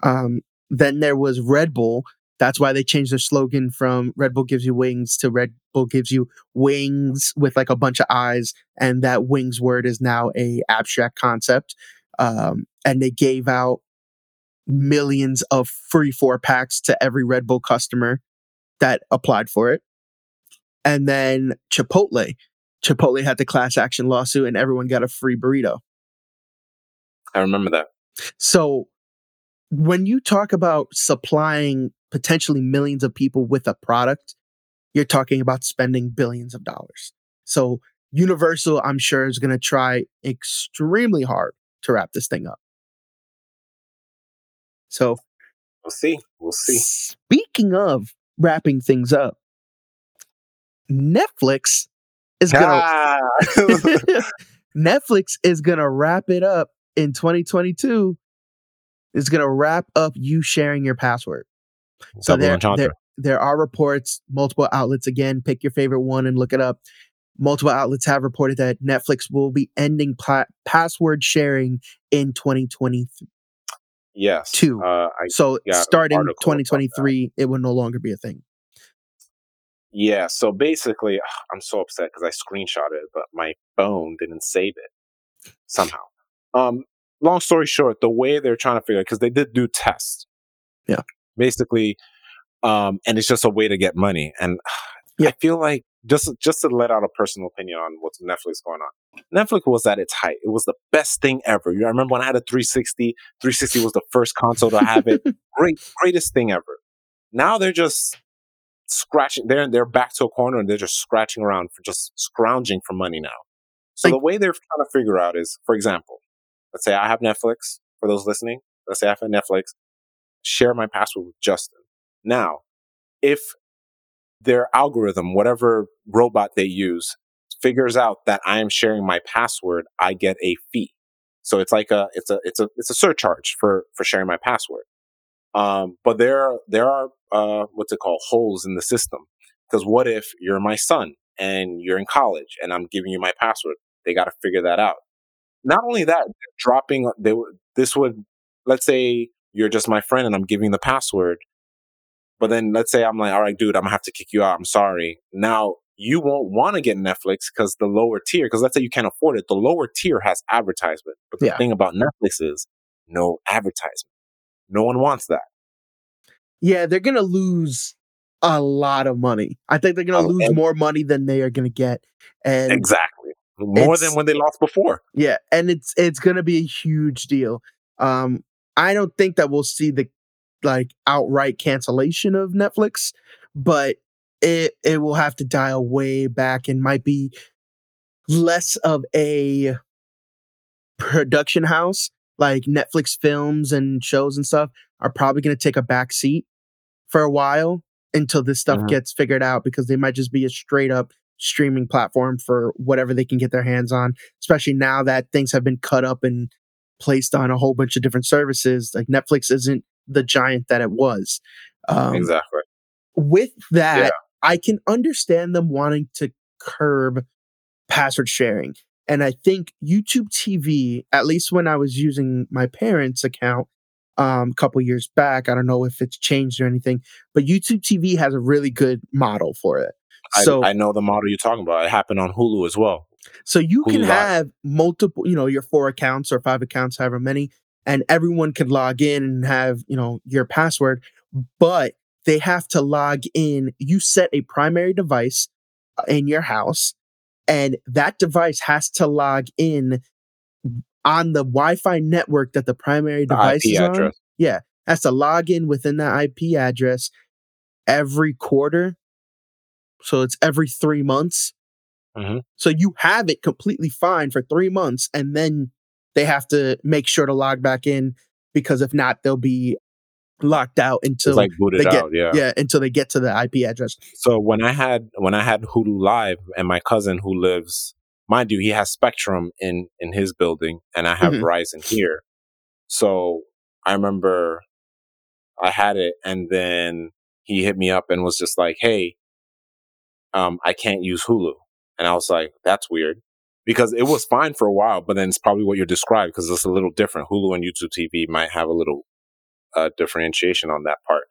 Speaker 1: Um, then there was Red Bull. That's why they changed their slogan from Red Bull gives you wings to Red Bull gives you wings with like a bunch of eyes. And that wings word is now a abstract concept. Um, and they gave out millions of free four packs to every Red Bull customer that applied for it. And then Chipotle. Chipotle had the class action lawsuit and everyone got a free burrito.
Speaker 2: I remember that.
Speaker 1: So when you talk about supplying potentially millions of people with a product, you're talking about spending billions of dollars. So Universal, I'm sure, is going to try extremely hard to wrap this thing up. So
Speaker 2: We'll see. We'll see.
Speaker 1: speaking of wrapping things up, Netflix is
Speaker 2: Ah! [laughs]
Speaker 1: Netflix is to wrap it up in 2022. It's going to wrap up you sharing your password. So there, there, there are reports, multiple outlets. Again, pick your favorite one and look it up. Multiple outlets have reported that Netflix will be ending pla- password sharing in 2023.
Speaker 2: yes.
Speaker 1: two.
Speaker 2: Uh,
Speaker 1: So starting
Speaker 2: article about that.
Speaker 1: 2023, it will no longer be a thing.
Speaker 2: Yeah. So basically, ugh, I'm so upset because I screenshot it, but my phone didn't save it somehow. Um, long story short, the way they're trying to figure it, because they did do tests.
Speaker 1: Yeah.
Speaker 2: Basically, um, and it's just a way to get money. And [sighs]
Speaker 1: Yeah.
Speaker 2: I feel like just just to let out a personal opinion on what's Netflix going on. Netflix was at its height. It was the best thing ever. You I remember when I had a 360. 360 was the first console to have it. [laughs] Great, greatest thing ever. Now they're just scratching. They're they're back to a corner and they're just scratching around for just scrounging for money now. So
Speaker 1: Like-
Speaker 2: the way they're trying to figure out is, for example, let's say I have Netflix. For those listening, let's say I have Netflix. Share my password with Justin. Now, if their algorithm, whatever robot they use, figures out that I am sharing my password, I get a fee. So it's like a it's a it's a it's a surcharge for for sharing my password. Um, but there there are uh, what's it called holes in the system. Because what if you're my son and you're in college and I'm giving you my password? They got to figure that out. Not only that, dropping they this would let's say you're just my friend and I'm giving the password. But then let's say I'm like, all right, dude, I'm gonna have to kick you out. I'm sorry. Now you won't want to get Netflix because the lower tier, because let's say you can't afford it, the lower tier has advertisement. But the
Speaker 1: Yeah.
Speaker 2: thing about Netflix is no advertisement. No one wants that.
Speaker 1: Yeah, they're gonna lose a lot of money. I think they're gonna
Speaker 2: Oh,
Speaker 1: lose more money than they are gonna get. And
Speaker 2: exactly. More than when they lost before.
Speaker 1: yeah, and it's it's gonna be a huge deal. Um, I don't think that we'll see the like outright cancellation of Netflix, but it it will have to dial way back and might be less of a production house like Netflix films and shows and stuff are probably going to take a back seat for a while until this stuff
Speaker 2: Mhm.
Speaker 1: gets figured out because they might just be a straight up streaming platform for whatever they can get their hands on especially now that things have been cut up and placed on a whole bunch of different services like Netflix isn't the giant that it was um,
Speaker 2: exactly.
Speaker 1: with that,
Speaker 2: Yeah.
Speaker 1: I can understand them wanting to curb password sharing. And I think YouTube TV, at least when I was using my parents' account um, a couple years back, I don't know if it's changed or anything, but YouTube TV has a really good model for it. So,
Speaker 2: I, I know the model you're talking about. It happened on Hulu as well.
Speaker 1: so you can
Speaker 2: Hulu Live.
Speaker 1: have multiple, you know, your four accounts or five accounts, however many, and everyone can log in and have, you know, your password, but they have to log in. You set a primary device uh, in your house, and that device has to log in on the Wi-Fi network that the primary
Speaker 2: The
Speaker 1: device
Speaker 2: IP
Speaker 1: is on. Yeah, has to log in within that IP address every quarter. So it's every three months.
Speaker 2: Mhm.
Speaker 1: So you have it completely fine for three months, and then they have to make sure to log back in because if not, they'll be locked out until
Speaker 2: like
Speaker 1: they get-
Speaker 2: out. Yeah.
Speaker 1: yeah until they get to the IP address.
Speaker 2: So when I had when I had Hulu Live and my cousin who lives, mind you, he has Spectrum in in his building, and I have
Speaker 1: Mhm.
Speaker 2: Verizon here. So I remember I had it, and then he hit me up and was just like, "Hey, um, I can't use Hulu," and I was like, "That's weird." Because it was fine for a while, but then it's probably what you're describing because it's a little different. Hulu and YouTube TV might have a little uh, differentiation on that part,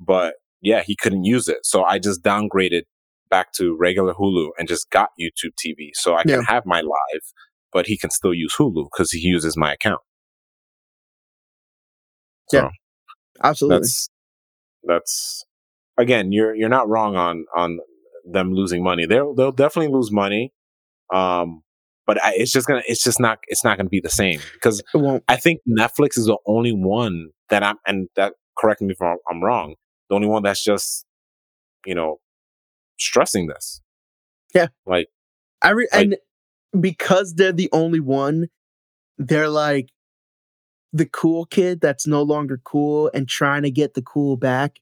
Speaker 2: but yeah, he couldn't use it. So I just downgraded back to regular Hulu and just got YouTube TV. So I can
Speaker 1: Yeah.
Speaker 2: have my live, but he can still use Hulu because he uses my account.
Speaker 1: Yeah. Absolutely.
Speaker 2: That's that's again, you're you're not wrong on on them losing money. They'll they'll definitely lose money. Um but I, it's just gonna it's just not it's not gonna be the same because. I think Netflix is the only one that I'm, and that correct me if I'm, I'm wrong. The only one that's just, you know, stressing this.
Speaker 1: Yeah.
Speaker 2: Like,
Speaker 1: I re-
Speaker 2: Right.
Speaker 1: and because they're the only one, they're like the cool kid that's no longer cool and trying to get the cool back.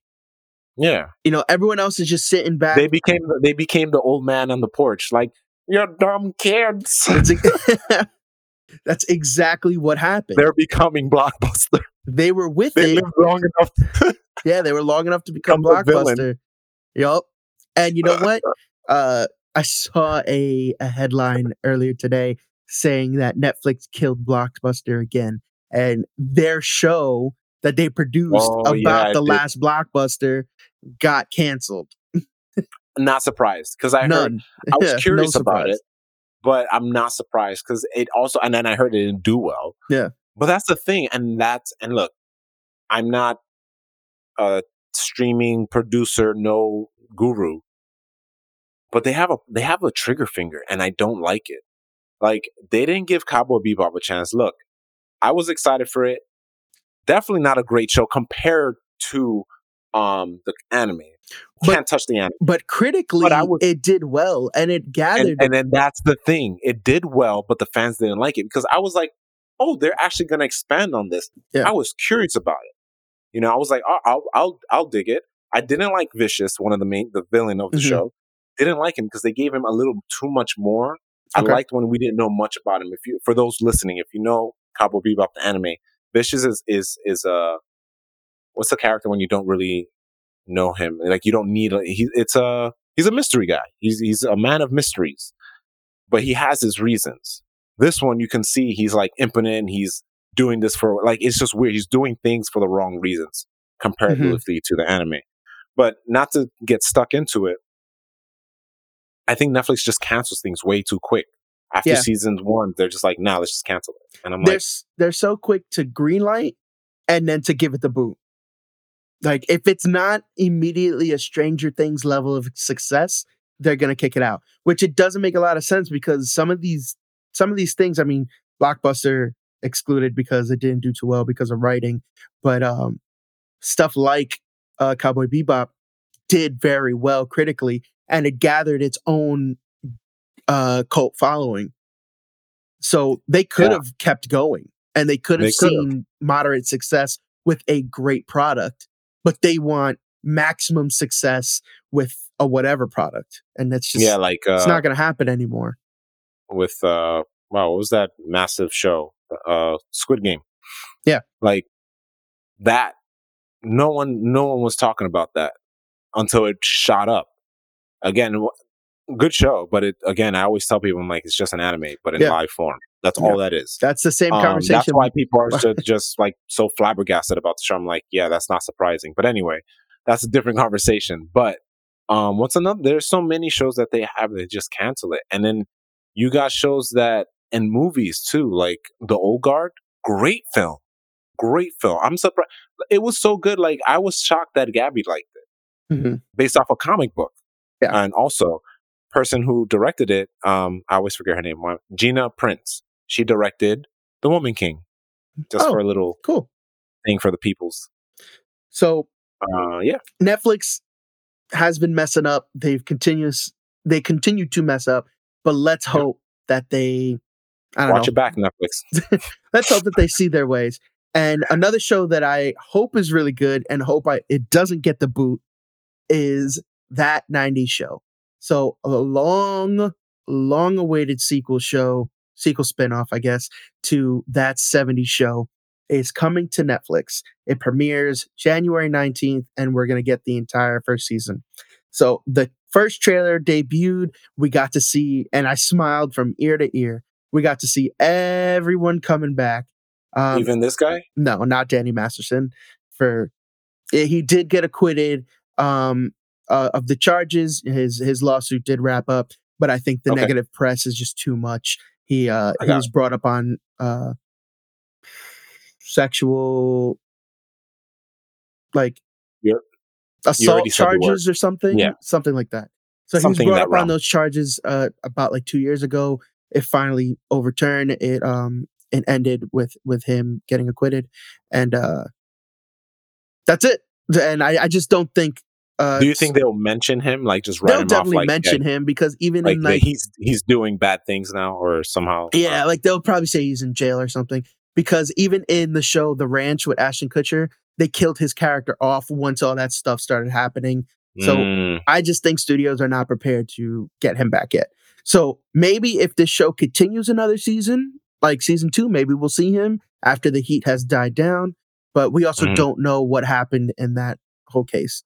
Speaker 2: yeah,
Speaker 1: You know, everyone else is just sitting back.
Speaker 2: they became they became the old man on the porch. Like, you're dumb kids.
Speaker 1: That's, ex- [laughs] [laughs] that's exactly what happened.
Speaker 2: They're becoming blockbuster.
Speaker 1: they were with
Speaker 2: They
Speaker 1: it.
Speaker 2: lived long enough. [laughs]
Speaker 1: Yeah, they were long enough to become
Speaker 2: Become
Speaker 1: blockbuster. Yup. And you know what? Uh, I saw a, a headline earlier today saying that Netflix killed Blockbuster again, and their show that they produced
Speaker 2: Oh,
Speaker 1: about
Speaker 2: yeah,
Speaker 1: the
Speaker 2: did.
Speaker 1: last Blockbuster got canceled.
Speaker 2: Not surprised because I heard I was [laughs]
Speaker 1: Yeah, no
Speaker 2: curious about it, but I'm not surprised because it also, and then I heard it didn't do well.
Speaker 1: Yeah.
Speaker 2: But that's the thing. And that's, and look, I'm not a streaming producer, no guru, but they have a, they have a trigger finger and I don't like it. Like they didn't give Cowboy Bebop a chance. Look, I was excited for it. Definitely not a great show compared to, um, the anime.
Speaker 1: But-
Speaker 2: Can't touch the anime.
Speaker 1: But critically,
Speaker 2: But was-
Speaker 1: it did well, and it gathered.
Speaker 2: and, and then that's the thing. It did well, but the fans didn't like it because I was like, "Oh, they're actually going to expand on this."
Speaker 1: Yeah.
Speaker 2: I was curious about it. You know, I was like, "Oh, I'll, I'll, I'll dig it." I didn't like Vicious, one of the main, the villain of the
Speaker 1: Mhm.
Speaker 2: show. didn't like him because they gave him a little too much more.
Speaker 1: Okay.
Speaker 2: I liked when we didn't know much about him. If you, for those listening, if you know Cowboy Bebop the anime, Vicious is is is a what's the character when you don't really know him? Like you don't need he, it's a he's a mystery guy. He's he's a man of mysteries, but he has his reasons. This one you can see he's like impotent. He's doing this for like it's just weird. He's doing things for the wrong reasons mm-hmm. comparatively to the anime. But not to get stuck into it, I think Netflix just cancels things way too quick. After
Speaker 1: Yeah.
Speaker 2: season one, they're just like, "Nah, let's just cancel it." And I'm
Speaker 1: they're
Speaker 2: like,
Speaker 1: s- they're so quick to greenlight and then to give it the boot. Like if it's not immediately a Stranger Things level of success, they're gonna kick it out. Which it doesn't make a lot of sense because some of these some of these things, I mean, Blockbuster excluded because it didn't do too well because of writing, but um, stuff like uh, Cowboy Bebop did very well critically, and it gathered its own uh, cult following. So they could
Speaker 2: Yeah.
Speaker 1: have kept going and they could have
Speaker 2: They could've.
Speaker 1: seen moderate success with a great product, but they want maximum success with a whatever product. And that's just,
Speaker 2: yeah, like
Speaker 1: it's
Speaker 2: uh,
Speaker 1: not going to happen anymore.
Speaker 2: with uh, wow, what was that massive show? Uh, Squid Game.
Speaker 1: Yeah.
Speaker 2: like that. No one, no one was talking about that until it shot up. Again, good show, but it again, I always tell people, I'm like, it's just an anime, but in
Speaker 1: Yeah.
Speaker 2: live form. That's
Speaker 1: Yeah.
Speaker 2: all that is.
Speaker 1: That's the same
Speaker 2: Um,
Speaker 1: conversation.
Speaker 2: That's why people are ju- [laughs] just like so flabbergasted about the show. I'm like, yeah, that's not surprising. But anyway, that's a different conversation. But um, what's another? There's so many shows that they have they just cancel it, and then you got shows that and movies too, like The Old Guard. Great film, great film. I'm surprised. It was so good. Like I was shocked that Gabby liked it
Speaker 1: Mhm.
Speaker 2: based off a comic book.
Speaker 1: Yeah.
Speaker 2: And also, person who directed it, um, I always forget her name, Gina Prince. She directed The Woman King, just
Speaker 1: Oh.
Speaker 2: for a little
Speaker 1: Cool.
Speaker 2: thing for the peoples.
Speaker 1: So
Speaker 2: Uh, yeah,
Speaker 1: Netflix has been messing up. They've continuous they continue to mess up, but let's
Speaker 2: Yeah.
Speaker 1: hope that they I don't
Speaker 2: watch
Speaker 1: know.
Speaker 2: it back, Netflix. [laughs]
Speaker 1: let's hope that they see their ways. And another show that I hope is really good and hope I it doesn't get the boot is that 90s show. So a long, long awaited sequel show, sequel spinoff, I guess, to that 70s show is coming to Netflix. It premieres January 19th, and we're gonna get the entire first season. So the first trailer debuted, we got to see, and I smiled from ear to ear. We got to see everyone coming back. Um,
Speaker 2: Even this guy,
Speaker 1: no, not Danny Masterson. For eh, he did get acquitted um, uh, of the charges. His his lawsuit did wrap up, but I think the
Speaker 2: Okay.
Speaker 1: negative press is just too much. He uh, he was brought up on uh, sexual, like
Speaker 2: You're-
Speaker 1: assault
Speaker 2: already said the word.
Speaker 1: charges or something.
Speaker 2: Yeah.
Speaker 1: something like that. So
Speaker 2: Something
Speaker 1: he was brought up on those charges uh, about like two years ago. It finally overturned. It um it ended with with him getting acquitted, and uh that's it. And I, I just don't think. Uh,
Speaker 2: do you think they'll mention him? Like just write
Speaker 1: they'll
Speaker 2: him off?
Speaker 1: definitely
Speaker 2: Like,
Speaker 1: mention
Speaker 2: yeah,
Speaker 1: him because even
Speaker 2: like
Speaker 1: in like
Speaker 2: he's he's doing bad things now, or somehow.
Speaker 1: yeah,
Speaker 2: uh,
Speaker 1: like they'll probably say he's in jail or something because even in the show The Ranch with Ashton Kutcher, they killed his character off once all that stuff started happening. So
Speaker 2: mm,
Speaker 1: I just think studios are not prepared to get him back yet. So maybe if this show continues another season, like season two, maybe we'll see him after the heat has died down. But we also
Speaker 2: Mhm.
Speaker 1: don't know what happened in that whole case.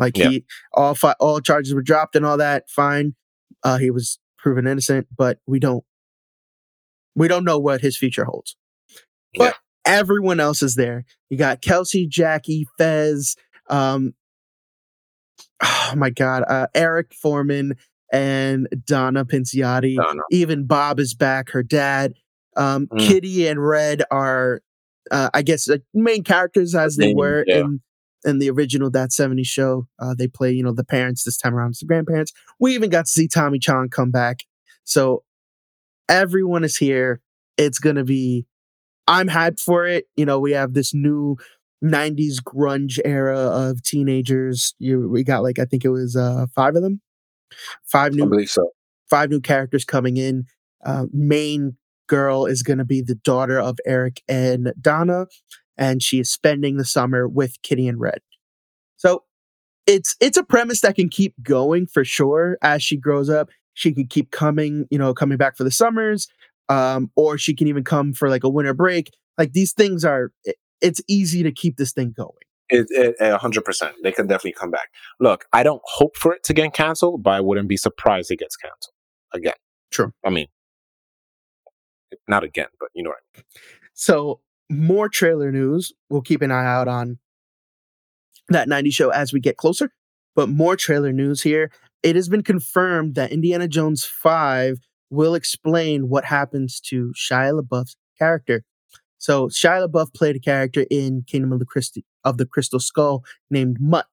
Speaker 1: Like
Speaker 2: Yeah.
Speaker 1: he, all fi- all charges were dropped and all that. Fine, uh, he was proven innocent, but we don't, we don't know what his future holds. But everyone else is there. You got Kelsey, Jackie, Fez, um, oh my god, uh, Eric Forman and Donna Pinciotti.
Speaker 2: Donna.
Speaker 1: Even Bob is back. Her dad, um,
Speaker 2: Mm.
Speaker 1: Kitty and Red are, uh, I guess, like main characters as they were
Speaker 2: yeah.
Speaker 1: in in the original That 70 show. Uh, they play, you know, the parents this time around, it's the grandparents. We even got to see Tommy Chong come back. So everyone is here. It's gonna be. I'm hyped for it. You know, we have this new 90s grunge era of teenagers. You we got like I think it was uh five of them. Five new
Speaker 2: believe so.
Speaker 1: five new characters coming in. Uh, main girl is going to be the daughter of Eric and Donna, and she is spending the summer with Kitty and Red. So it's it's a premise that can keep going for sure as she grows up. She could keep coming, you know, coming back for the summers, um, or she can even come for like a winter break. Like these things are, it, it's easy to keep this thing going.
Speaker 2: It, a hundred percent. They can definitely come back. Look, I don't hope for it to get canceled, but I wouldn't be surprised it gets canceled again.
Speaker 1: True.
Speaker 2: I mean, not again, but you know what I mean.
Speaker 1: So more trailer news. We'll keep an eye out on that 90 show as we get closer. But more trailer news here. It has been confirmed that Indiana Jones 5 will explain what happens to Shia LaBeouf's character. So Shia LaBeouf played a character in Kingdom of the Christi- of the Crystal Skull named Mutt.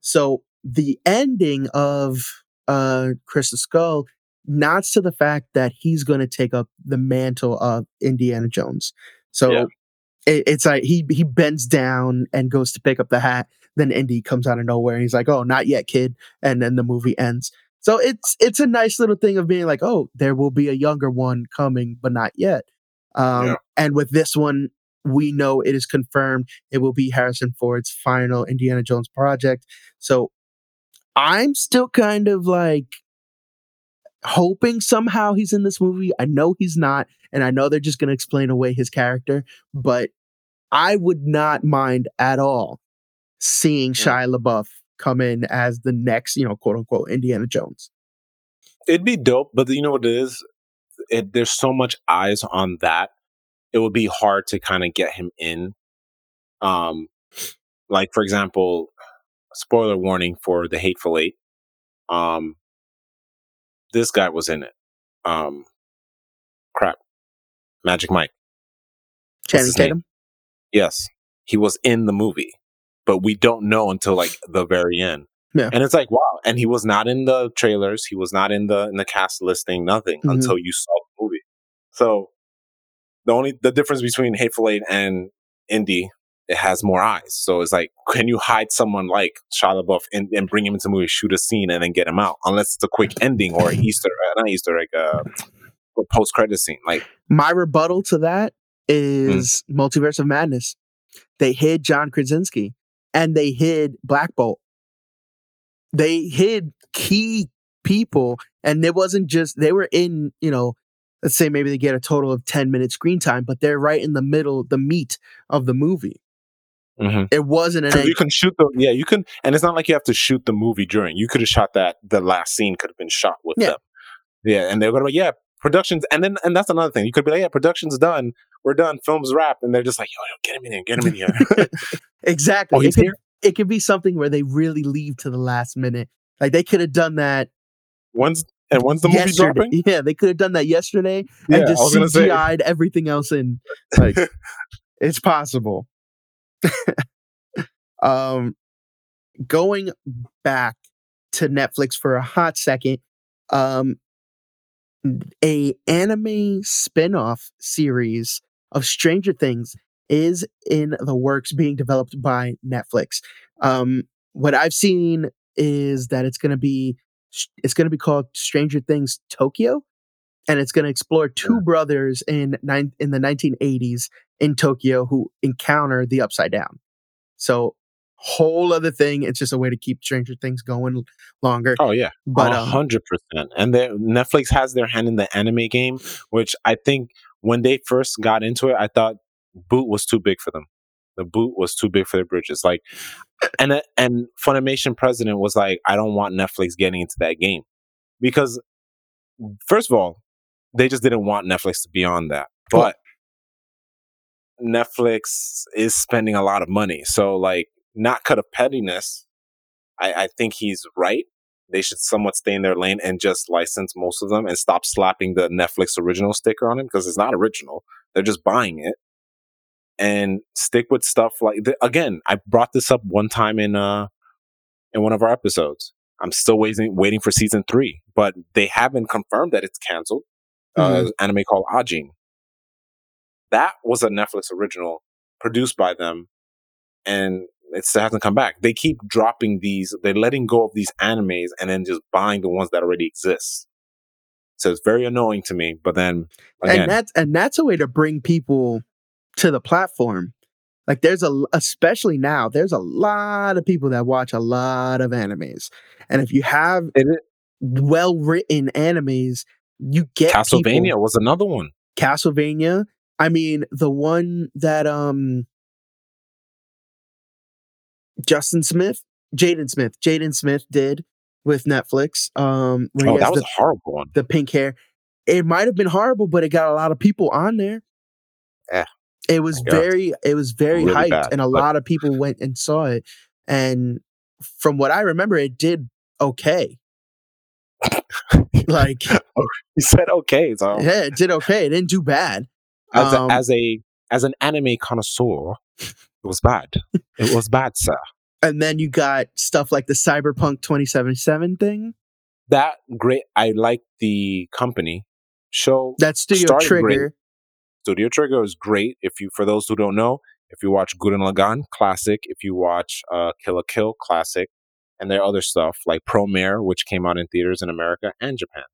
Speaker 1: So the ending of uh, Crystal Skull nods to the fact that he's going to take up the mantle of Indiana Jones. So yeah. it, it's like he he bends down and goes to pick up the hat. Then Indy comes out of nowhere and he's like, "Oh, not yet, kid," and then the movie ends. So it's it's a nice little thing of being like, "Oh, there will be a younger one coming, but not yet." Um, yeah. And with this one, we know it is confirmed it will be Harrison Ford's final Indiana Jones project. So I'm still kind of like hoping somehow he's in this movie. I know he's not, and I know they're just going to explain away his character, but I would not mind at all seeing Shia LaBeouf come in as the next, you know, quote unquote Indiana Jones.
Speaker 2: It'd be dope, but you know what it is? It, there's so much eyes on that. It would be hard to kind of get him in. Um, like for example, spoiler warning for the Hateful Eight. Um, this guy was in it. Um, crap, Magic Mike.
Speaker 1: Channing Tatum.
Speaker 2: Yes, he was in the movie, but we don't know until like the very end. Yeah. And it's like, wow. And he was not in the trailers. He was not in the in the cast listing. Nothing mm-hmm. until you saw the movie. So the only the difference between Hateful Eight and Indy it has more eyes. So it's like, [laughs] can you hide someone like Shia LaBeouf and, and bring him into the movie, shoot a scene, and then get him out? Unless it's a quick [laughs] ending or Easter, uh, not Easter egg, a post credit scene. Like
Speaker 1: my rebuttal to that is mm. Multiverse of Madness. They hid John Krasinski and they hid Black Bolt. They hid key people, and it wasn't just they were in, you know, let's say maybe they get a total of 10 minutes screen time, but they're right in the middle, the meat of the movie. Mm-hmm. It wasn't an.
Speaker 2: You can shoot the yeah. You can, and it's not like you have to shoot the movie during. You could have shot that. The last scene could have been shot with yeah. them. Yeah, and they're going to be yeah productions, and then and that's another thing. You could be like yeah, production's done. We're done. Film's wrapped, and they're just like yo, yo get him in here, get him in here. [laughs]
Speaker 1: exactly. Oh, he's it, here? Could, it could be something where they really leave to the last minute. Like they could have done that.
Speaker 2: Once and once the movie yesterday. dropping? [laughs]
Speaker 1: Yeah, they could have done that yesterday yeah, and just CGI'd everything else in. Like, [laughs] it's possible. [laughs] um, going back to Netflix for a hot second, um, a anime spin-off series of Stranger Things is in the works being developed by Netflix. Um, what I've seen is that it's going to be it's going to be called Stranger Things Tokyo and it's going to explore two brothers in nine, in the 1980s in Tokyo who encounter the upside down. So whole other thing. It's just a way to keep Stranger Things going longer.
Speaker 2: Oh yeah, but um, hundred percent. And Netflix has their hand in the anime game, which I think when they first got into it, I thought boot was too big for them. The boot was too big for their bridges. Like, and and Funimation president was like, I don't want Netflix getting into that game because, first of all, they just didn't want Netflix to be on that, but. Netflix is spending a lot of money. So like not cut of pettiness, I, I think he's right. They should somewhat stay in their lane and just license most of them and stop slapping the Netflix original sticker on it because it's not original. They're just buying it and stick with stuff like th- again. I brought this up one time in uh in one of our episodes. I'm still waiting waiting for season three, but they haven't confirmed that it's canceled. Uh, mm-hmm. Uh, anime called Ajin. That was a Netflix original produced by them, and it still hasn't come back. They keep dropping these, they're letting go of these animes and then just buying the ones that already exist. So it's very annoying to me. But then
Speaker 1: again, and that's and that's a way to bring people to the platform. Like there's a especially now, there's a lot of people that watch a lot of animes. And if you have well written animes, you get
Speaker 2: Castlevania
Speaker 1: people.
Speaker 2: was another one.
Speaker 1: Castlevania. I mean, the one that um Justin Smith, Jaden Smith, Jaden Smith did with Netflix. Um,
Speaker 2: oh, that was the, a horrible one.
Speaker 1: The pink hair. It might have been horrible, but it got a lot of people on there.
Speaker 2: Yeah.
Speaker 1: It was very, it was very really hyped, bad, and a but... lot of people went and saw it. And from what I remember, it did okay. [laughs] like
Speaker 2: oh, you said okay, so
Speaker 1: yeah, it did okay. It didn't do bad.
Speaker 2: As um, a, as a as an anime connoisseur, it was bad. it was bad, sir.
Speaker 1: And then you got stuff like the Cyberpunk 2077 thing.
Speaker 2: That great. I like the company show.
Speaker 1: That Studio Trigger.
Speaker 2: Great. Studio Trigger is great. If you, for those who don't know, if you watch Gurren Lagann, classic. If you watch uh, Kill la Kill, classic. And there are other stuff like Promare, which came out in theaters in America and Japan.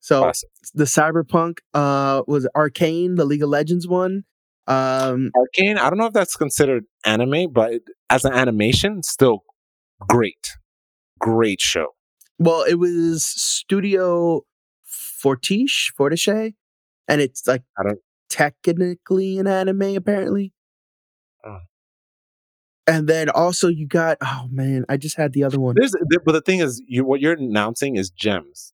Speaker 1: So classic. the Cyberpunk uh, was Arcane, the League of Legends one. Um,
Speaker 2: Arcane, I don't know if that's considered anime, but as an animation, still great, great show.
Speaker 1: Well, it was Studio Fortiche, Fortiche, and it's like
Speaker 2: I don't
Speaker 1: technically an anime apparently. Oh. And then also you got oh man, I just had the other one.
Speaker 2: There's, but the thing is, you what you're announcing is gems.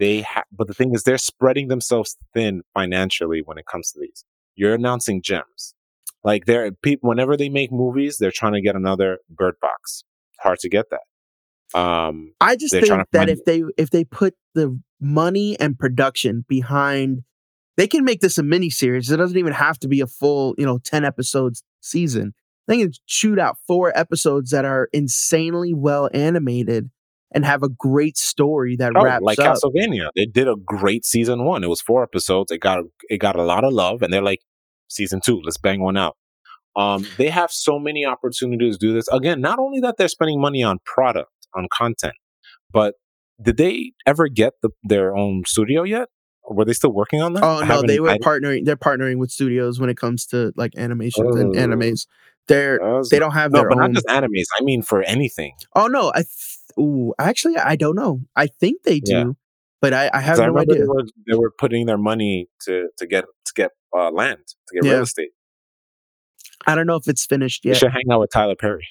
Speaker 2: They ha- but the thing is, they're spreading themselves thin financially when it comes to these you're announcing gems. Like they're people whenever they make movies, they're trying to get another Bird Box. Hard to get that. Um,
Speaker 1: I just think that if they if they put the money and production behind, they can make this a mini series. It doesn't even have to be a full, you know, ten episodes season. They can shoot out four episodes that are insanely well animated and have a great story that oh, wraps
Speaker 2: like
Speaker 1: up.
Speaker 2: Castlevania. They did a great season one. It was four episodes. It got it got a lot of love, and they're like, season two, let's bang one out. Um, they have so many opportunities to do this. Again, not only that they're spending money on product, on content, but did they ever get the, their own studio yet? Were they still working on that?
Speaker 1: Oh no, they were partnering. They're partnering with studios when it comes to like animations and oh. animes. They're they don't have no,
Speaker 2: but
Speaker 1: own...
Speaker 2: not just animes. I mean for anything.
Speaker 1: Oh no, I ooh, actually I don't know. I think they do, yeah. but I, I have no I idea.
Speaker 2: They were, they were, putting their money to to get to get uh, land to get yeah. real estate.
Speaker 1: I don't know if it's finished yet.
Speaker 2: You should hang out with Tyler Perry.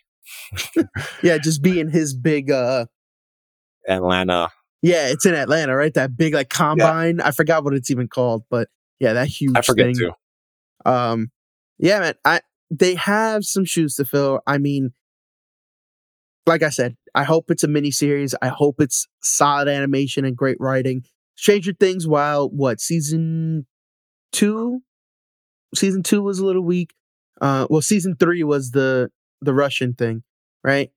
Speaker 2: [laughs]
Speaker 1: yeah, just be in his big uh
Speaker 2: Atlanta.
Speaker 1: Yeah, it's in Atlanta, right? That big like combine. Yeah. I forgot what it's even called, but yeah, that huge I forget thing. too. Um yeah, man. I they have some shoes to fill. I mean, like I said, I hope it's a mini series. I hope it's solid animation and great writing. Stranger Things, while what season two? Season two was a little weak. Uh, well, season three was the the Russian thing, right?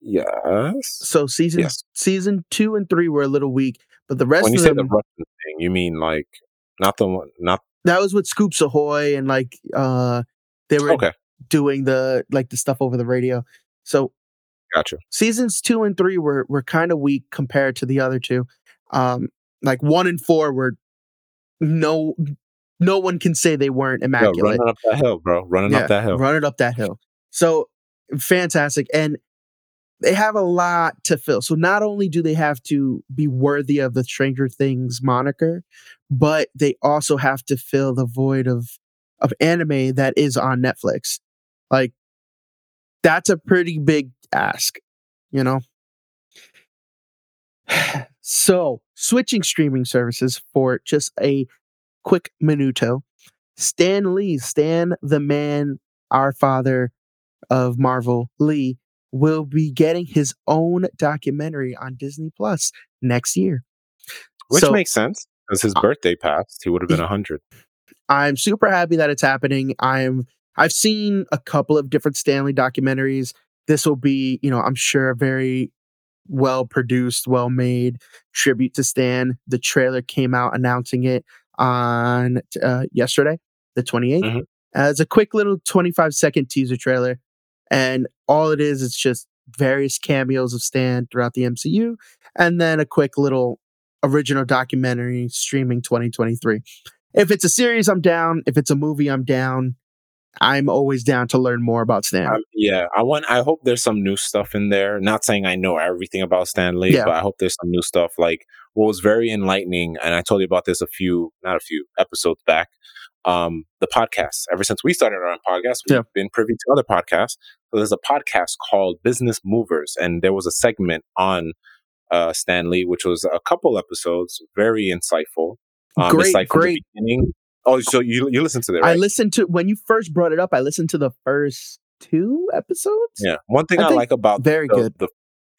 Speaker 2: Yes.
Speaker 1: So season yes. season two and three were a little weak, but the rest.
Speaker 2: When you
Speaker 1: say
Speaker 2: them, the Russian thing, you mean like not the one, not
Speaker 1: that was with Scoops Ahoy and like uh they were okay. doing the like the stuff over the radio. So
Speaker 2: Gotcha.
Speaker 1: Seasons two and three were were kind of weak compared to the other two. Um, like one and four were no no one can say they weren't immaculate. Yo,
Speaker 2: running up that hill, bro. Running yeah, up that hill.
Speaker 1: Running up that hill. So fantastic. And they have a lot to fill. So not only do they have to be worthy of the Stranger Things moniker, but they also have to fill the void of of anime that is on Netflix. Like that's a pretty big ask, you know? [sighs] so, switching streaming services for just a quick minuto. Stan Lee, Stan the man, our father of Marvel, Lee, will be getting his own documentary on Disney Plus next year.
Speaker 2: Which so, makes sense because his uh, birthday passed. He would have been 100.
Speaker 1: I'm super happy that it's happening. I'm I've seen a couple of different Stan Lee documentaries. This will be, you know, I'm sure a very well produced, well made tribute to Stan. The trailer came out announcing it on uh, yesterday, the 28th. Mm-hmm. Uh, it's a quick little 25 second teaser trailer. And all it is, it's just various cameos of Stan throughout the MCU, and then a quick little original documentary streaming 2023. If it's a series, I'm down. If it's a movie, I'm down. I'm always down to learn more about Stan.
Speaker 2: Um, yeah, I want. I hope there's some new stuff in there. Not saying I know everything about Stan Lee,
Speaker 1: Yeah.
Speaker 2: but I hope there's some new stuff. Like what was very enlightening, and I told you about this a few, not a few episodes back. Um, the podcast. Ever since we started our own podcast, we've
Speaker 1: Yeah.
Speaker 2: been privy to other podcasts. So there's a podcast called Business Movers, and there was a segment on uh, Stan Lee, which was a couple episodes, very insightful. Um,
Speaker 1: Great, great.
Speaker 2: Oh, so you you listened to that,
Speaker 1: I listened to when you first brought it up. I listened to the first two episodes.
Speaker 2: Yeah. One thing
Speaker 1: I
Speaker 2: I, like about
Speaker 1: very
Speaker 2: the,
Speaker 1: good.
Speaker 2: the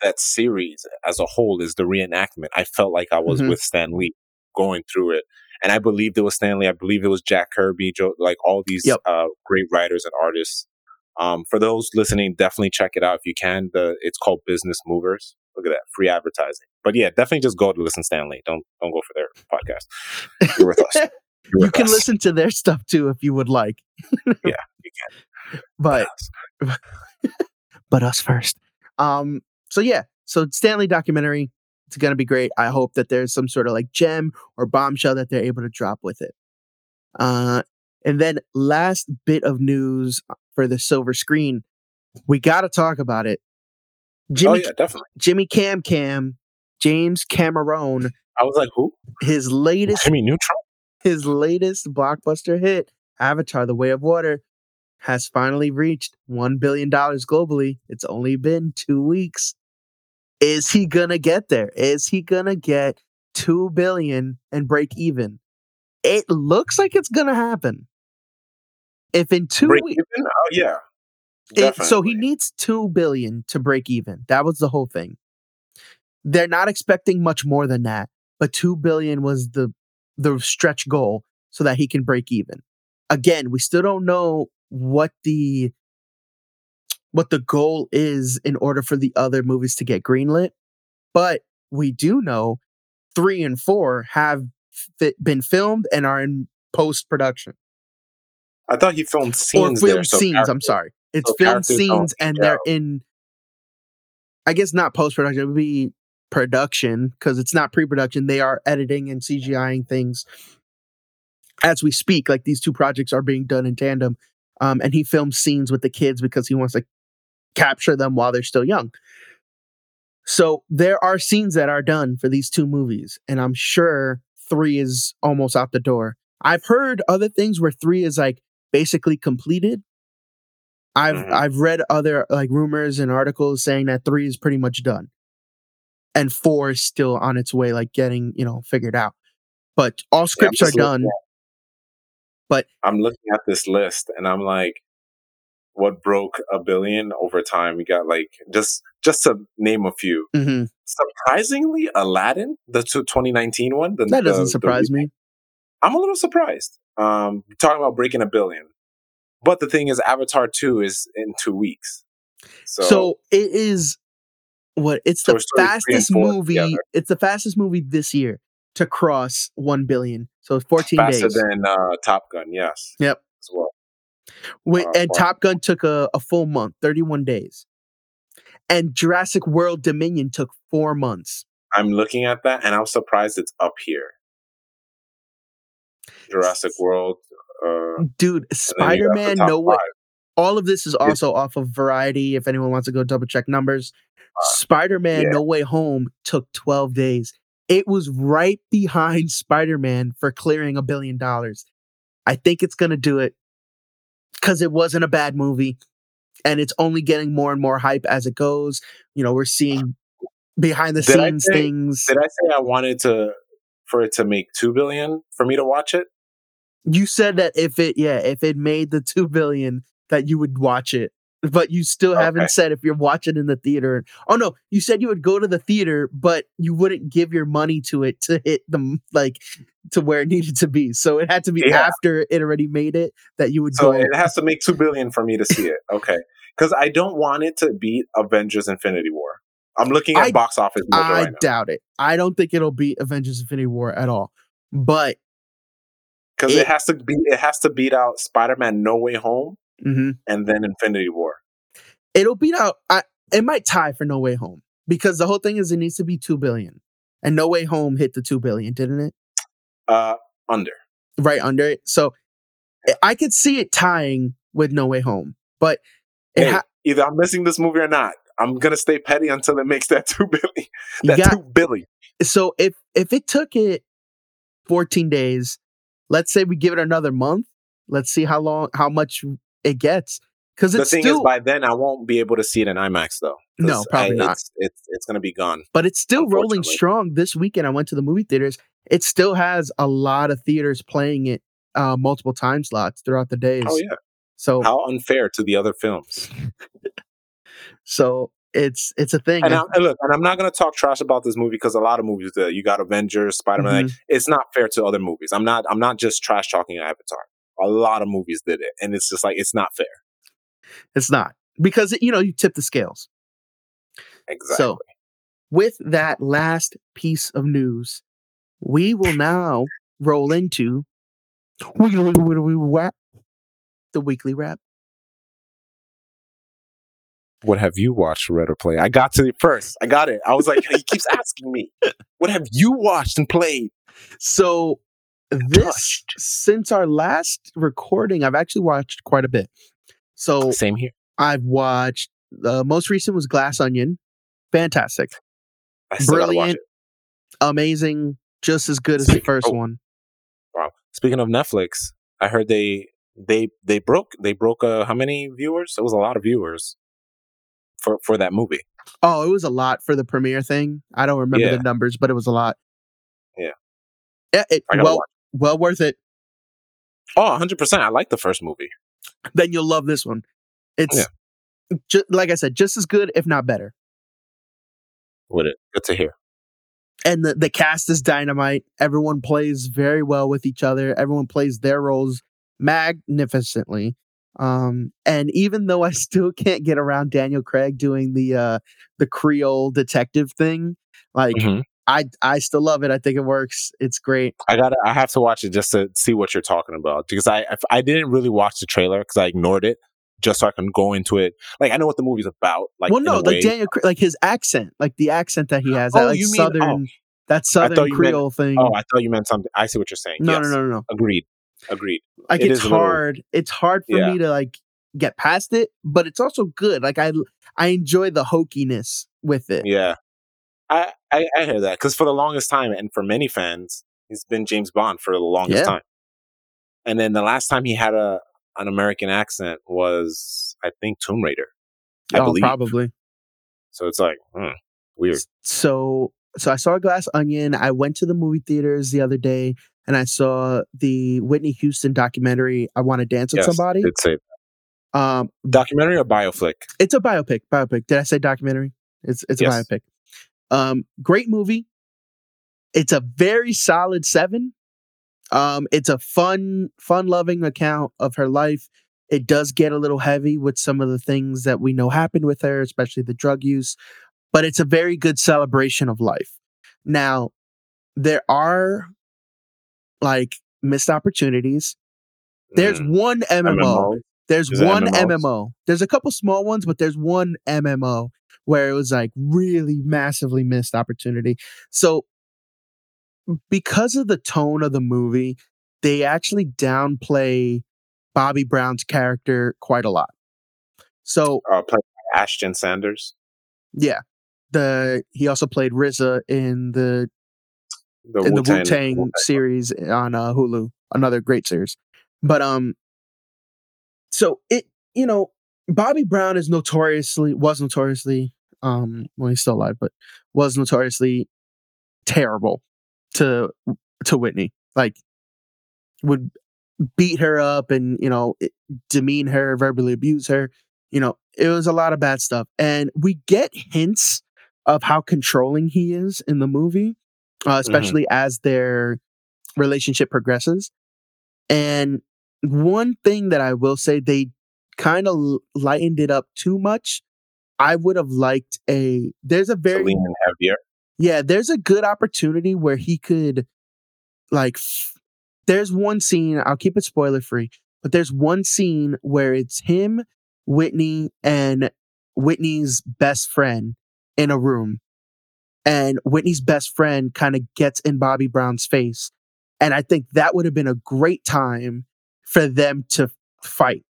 Speaker 2: that series as a whole is the reenactment. I felt like I was
Speaker 1: Mhm.
Speaker 2: with Stan Lee going through it. And I believed it was Stan Lee. I believe it was Jack Kirby, Joe, like all these
Speaker 1: Yep.
Speaker 2: uh, great writers and artists. Um, for those listening, definitely check it out if you can. The it's called Business Movers. Look at that, free advertising. But yeah, definitely just go to listen to Stan Lee. Don't don't go for their podcast. You're with us. [laughs]
Speaker 1: You can
Speaker 2: us.
Speaker 1: listen to their stuff too if you would like.
Speaker 2: Yeah, you [laughs]
Speaker 1: can. But
Speaker 2: Us. [laughs]
Speaker 1: but us first. Um. So yeah. So Stan Lee documentary. It's gonna be great. I hope that there's some sort of like gem or bombshell that they're able to drop with it. Uh. And then last bit of news for the silver screen, we got to talk about it. Jimmy
Speaker 2: oh yeah, definitely.
Speaker 1: Jimmy Cam Cam, James Cameron,
Speaker 2: I was like, who?
Speaker 1: his latest
Speaker 2: Jimmy Neutron.
Speaker 1: His latest blockbuster hit, Avatar: The Way of Water, has finally reached one billion dollars globally. It's only been two weeks. Is he gonna get there? Is he gonna get two billion and break even? It looks like it's gonna happen. If in two
Speaker 2: Break
Speaker 1: weeks,
Speaker 2: even? Oh yeah.
Speaker 1: it, so he needs two billion to break even. That was the whole thing. They're not expecting much more than that, but two billion was the the stretch goal so that he can break even. Again, we still don't know what the what the goal is in order for the other movies to get greenlit, but we do know three and four have fi- been filmed and are in post production
Speaker 2: I thought he filmed scenes
Speaker 1: or film
Speaker 2: there. So
Speaker 1: scenes. I'm sorry, it's
Speaker 2: so
Speaker 1: film scenes, and they're in. I guess not post production; it would be production because it's not pre production. They are editing and CGIing things as we speak. Like these two projects are being done in tandem, um, and he films scenes with the kids because he wants to capture them while they're still young. So there are scenes that are done for these two movies, and I'm sure three is almost out the door. I've heard other things where three is like basically completed. I've
Speaker 2: Mhm.
Speaker 1: I've read other like rumors and articles saying that three is pretty much done, and four is still on its way, like getting you know figured out. But all scripts are done. But
Speaker 2: I'm looking at this list and I'm like, what broke a billion over time? We got like just just to name a few.
Speaker 1: mhm,
Speaker 2: Surprisingly, Aladdin, the two- 2019 one. The,
Speaker 1: that doesn't
Speaker 2: the- the
Speaker 1: surprise me.
Speaker 2: I'm a little surprised. Um, talking about breaking a billion, but the thing is, Avatar 2 is in two weeks. So,
Speaker 1: So, it is what it's
Speaker 2: Toy
Speaker 1: the
Speaker 2: Story
Speaker 1: fastest movie.
Speaker 2: together.
Speaker 1: It's the fastest movie this year to cross one billion. So it's 14
Speaker 2: faster
Speaker 1: days.
Speaker 2: than uh, Top Gun, yes.
Speaker 1: Yep.
Speaker 2: As well.
Speaker 1: Wait,
Speaker 2: Uh,
Speaker 1: and
Speaker 2: wow.
Speaker 1: Top Gun took a, a full month, 31 days. And Jurassic World Dominion took four months.
Speaker 2: I'm looking at that and I'm surprised it's up here. Jurassic World. Uh,
Speaker 1: Dude,
Speaker 2: and then you got the
Speaker 1: Spider Man, no way. All of this is also off of Variety. If anyone wants to go double check numbers, Spider Man
Speaker 2: Uh, yeah.
Speaker 1: No Way Home took 12 days. It was right behind Spider Man for clearing a billion dollars. I think it's going to do it because it wasn't a bad movie and it's only getting more and more hype as it goes. You know, we're seeing behind the
Speaker 2: Did
Speaker 1: scenes
Speaker 2: say-
Speaker 1: things.
Speaker 2: Did I say I wanted to for it to make two billion for me to watch it?
Speaker 1: You said that if it, yeah, if it made the 2 billion, that you would watch it. But you still
Speaker 2: Okay.
Speaker 1: haven't said if you're watching in the theater. Oh no, you said you would go to the theater, but you wouldn't give your money to it to hit them like to where it needed to be. So it had to be
Speaker 2: Yeah.
Speaker 1: after it already made it that you would
Speaker 2: So
Speaker 1: go.
Speaker 2: it has to make two billion for me to see it. Okay, because I don't want it to beat Avengers: Infinity War. I'm looking at
Speaker 1: I-
Speaker 2: box office
Speaker 1: I
Speaker 2: right
Speaker 1: doubt it. I don't think it'll beat Avengers Infinity War at all. But
Speaker 2: because
Speaker 1: it-
Speaker 2: it, has to be. It has to beat out Spider-Man: No Way Home
Speaker 1: mhm.
Speaker 2: and then Infinity War.
Speaker 1: it'll beat out I, it might tie for No Way Home because the whole thing is it needs to be 2 billion. And No Way Home hit the 2 billion, didn't it?
Speaker 2: Uh, under.
Speaker 1: right under it. So I- I could see it tying with No Way Home, but
Speaker 2: Hey,
Speaker 1: ha-
Speaker 2: either I'm missing this movie or not. I'm gonna stay petty until it makes that [laughs] two billion. That
Speaker 1: got
Speaker 2: two billion.
Speaker 1: so if if it took it 14 days, let's say we give it another month, let's see how long how much it gets because
Speaker 2: The thing
Speaker 1: still
Speaker 2: is, by then I won't be able to see it in IMAX though
Speaker 1: No, probably
Speaker 2: I-
Speaker 1: not.
Speaker 2: It's, it's it's gonna be gone.
Speaker 1: but it's still rolling strong. This weekend I went to the movie theaters. It still has a lot of theaters playing it uh, multiple time slots throughout the days.
Speaker 2: Oh yeah.
Speaker 1: So
Speaker 2: How unfair to the other films. [laughs]
Speaker 1: so it's it's a thing.
Speaker 2: And, I, and look, and I'm not gonna talk trash about this movie because a lot of movies that you got Avengers, Spider Man.
Speaker 1: Mhm.
Speaker 2: it's not fair to other movies. I'm not. I'm not just trash talking Avatar. A lot of movies did it, and it's just like it's not fair.
Speaker 1: It's not because you know you tip the scales.
Speaker 2: Exactly.
Speaker 1: So, with that last piece of news, we will now roll into the weekly wrap.
Speaker 2: what have you watched, read or play? I got to it first. I got it. I was like, he keeps asking me, what have you watched and played? [laughs]
Speaker 1: So, this
Speaker 2: Touched.
Speaker 1: since our last recording, I've actually watched quite a bit. So,
Speaker 2: Same here.
Speaker 1: I've watched the most recent was Glass Onion, fantastic,
Speaker 2: I still gotta watch
Speaker 1: brilliant, amazing, just as good as the first
Speaker 2: oh.
Speaker 1: one.
Speaker 2: Wow. Speaking of Netflix, I heard they they they broke they broke uh, how many viewers? It was a lot of viewers for for that movie.
Speaker 1: Oh, it was a lot for the premiere thing. I don't remember
Speaker 2: Yeah.
Speaker 1: the numbers, but it was a lot.
Speaker 2: Yeah.
Speaker 1: Yeah, it,
Speaker 2: I
Speaker 1: well. Well worth it.
Speaker 2: Oh, 100 percent. I like the first movie.
Speaker 1: Then you'll love this one. It's
Speaker 2: Yeah.
Speaker 1: ju- like I said, just as good, if not better.
Speaker 2: With it, good to hear.
Speaker 1: And the, the cast is dynamite. Everyone plays very well with each other. Everyone plays their roles magnificently. Um, and even though I [laughs] still can't get around Daniel Craig doing the uh the Creole detective thing, like
Speaker 2: Mhm.
Speaker 1: I I still love it. I think it works. It's great.
Speaker 2: I got. I have to watch it just to see what you're talking about because I I- I didn't really watch the trailer because I ignored it just so I can go into it. Like I know what the movie's about. Like
Speaker 1: well, no, like. Daniel, like his accent, like the accent that he [gasps] has, that
Speaker 2: Oh,
Speaker 1: like
Speaker 2: you mean- oh.
Speaker 1: southern, that southern
Speaker 2: you meant-
Speaker 1: Creole thing.
Speaker 2: Oh, I thought you meant something. I see what you're saying.
Speaker 1: no,
Speaker 2: yes.
Speaker 1: no, no, no, no.
Speaker 2: Agreed. Agreed.
Speaker 1: Like
Speaker 2: It
Speaker 1: it's
Speaker 2: a little-
Speaker 1: hard. It's hard for
Speaker 2: Yeah.
Speaker 1: me to like get past it, but it's also good. Like I, I enjoy the hokiness with it.
Speaker 2: Yeah. I I, I hear that because for the longest time, and for many fans, he's been James Bond for the longest
Speaker 1: Yeah.
Speaker 2: time. And then the last time he had a an American accent was, I think, Tomb Raider. I
Speaker 1: oh,
Speaker 2: believe.
Speaker 1: probably.
Speaker 2: So it's like hmm, weird.
Speaker 1: So, so I saw Glass Onion. I went to the movie theaters the other day, and I saw the Whitney Houston documentary. I want to dance with
Speaker 2: Yes,
Speaker 1: somebody.
Speaker 2: It's a
Speaker 1: Um,
Speaker 2: documentary or bioflick.
Speaker 1: it's a biopic. Biopic. Did I say documentary? It's it's
Speaker 2: Yes.
Speaker 1: a biopic. Um, great movie. It's a very solid seven. Um, it's a fun, fun loving account of her life. It does get a little heavy with some of the things that we know happened with her, especially the drug use, but it's a very good celebration of life. Now, there are like missed opportunities. There's
Speaker 2: Mm.
Speaker 1: one MMO.
Speaker 2: MMO.
Speaker 1: There's
Speaker 2: Is
Speaker 1: one MMO. There's a couple small ones, but there's one MMO where it was like really massively missed opportunity. So because of the tone of the movie, they actually downplay Bobby Brown's character quite a lot. So
Speaker 2: Uh, played by Ashton Sanders.
Speaker 1: yeah, the he also played RZA in the
Speaker 2: The
Speaker 1: in the
Speaker 2: Wu-Tang-
Speaker 1: Wu Tang series on uh, Hulu, another great series. But um, so it you know Bobby Brown is notoriously was notoriously um well he's still alive, but was notoriously terrible to to Whitney. Like would beat her up and you know demean her, verbally abuse her. You know it was a lot of bad stuff, and we get hints of how controlling he is in the movie uh, especially as their relationship progresses. And one thing that I will say, they kind of lightened it up too much. I would have liked a. There's a very
Speaker 2: lean in heavier.
Speaker 1: yeah. There's a good opportunity where he could, like, f- there's one scene. I'll keep it spoiler free, but there's one scene where it's him, Whitney, and Whitney's best friend in a room, and Whitney's best friend kind of gets in Bobby Brown's face, and I think that would have been a great time for them to fight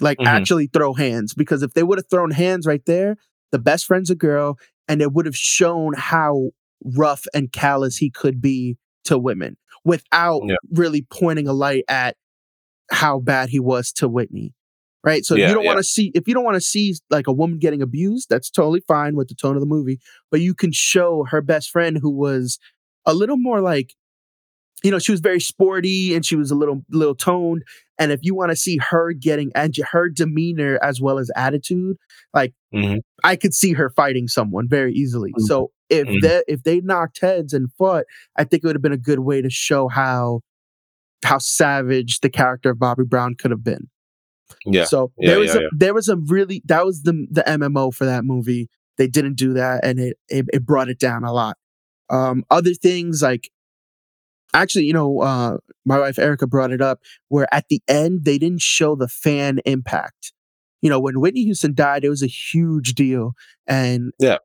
Speaker 1: like
Speaker 2: Mhm.
Speaker 1: actually throw hands. Because if they would have thrown hands right there, the best friend's a girl, and it would have shown how rough and callous he could be to women without
Speaker 2: Yeah.
Speaker 1: really pointing a light at how bad he was to Whitney. Right. So
Speaker 2: Yeah,
Speaker 1: you don't
Speaker 2: yeah.
Speaker 1: want to see if you don't want to see like a woman getting abused, that's totally fine with the tone of the movie. But you can show her best friend who was a little more like, you know, she was very sporty and she was a little little toned. And if you want to see her getting and her demeanor as well as attitude, like
Speaker 2: Mhm.
Speaker 1: I could see her fighting someone very easily.
Speaker 2: Mhm.
Speaker 1: So if
Speaker 2: Mhm.
Speaker 1: they if they knocked heads and fought, I think it would have been a good way to show how how savage the character of Bobby Brown could have been.
Speaker 2: Yeah.
Speaker 1: So
Speaker 2: Yeah,
Speaker 1: there was
Speaker 2: yeah,
Speaker 1: a
Speaker 2: yeah.
Speaker 1: there was a really that was the the MMO for that movie. They didn't do that, and it it, it brought it down a lot. Um, other things like actually, you know, uh, my wife Erica brought it up where at the end they didn't show the fan impact. You know, when Whitney Houston died, it was a huge deal, and
Speaker 2: Yeah.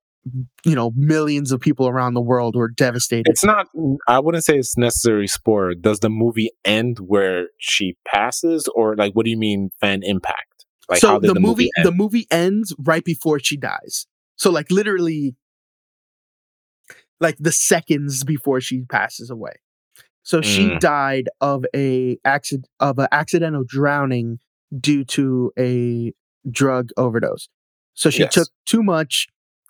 Speaker 1: you know, millions of people around the world were devastated.
Speaker 2: It's not. I wouldn't say it's necessary spoiler. Does the movie end where she passes, or like, what do you mean fan impact? Like,
Speaker 1: so the,
Speaker 2: the,
Speaker 1: movie,
Speaker 2: end?
Speaker 1: the movie ends right before she dies. So like literally like the seconds before she passes away. So she
Speaker 2: Mm.
Speaker 1: died of a accident of an accidental drowning due to a drug overdose. So she
Speaker 2: Yes.
Speaker 1: took too much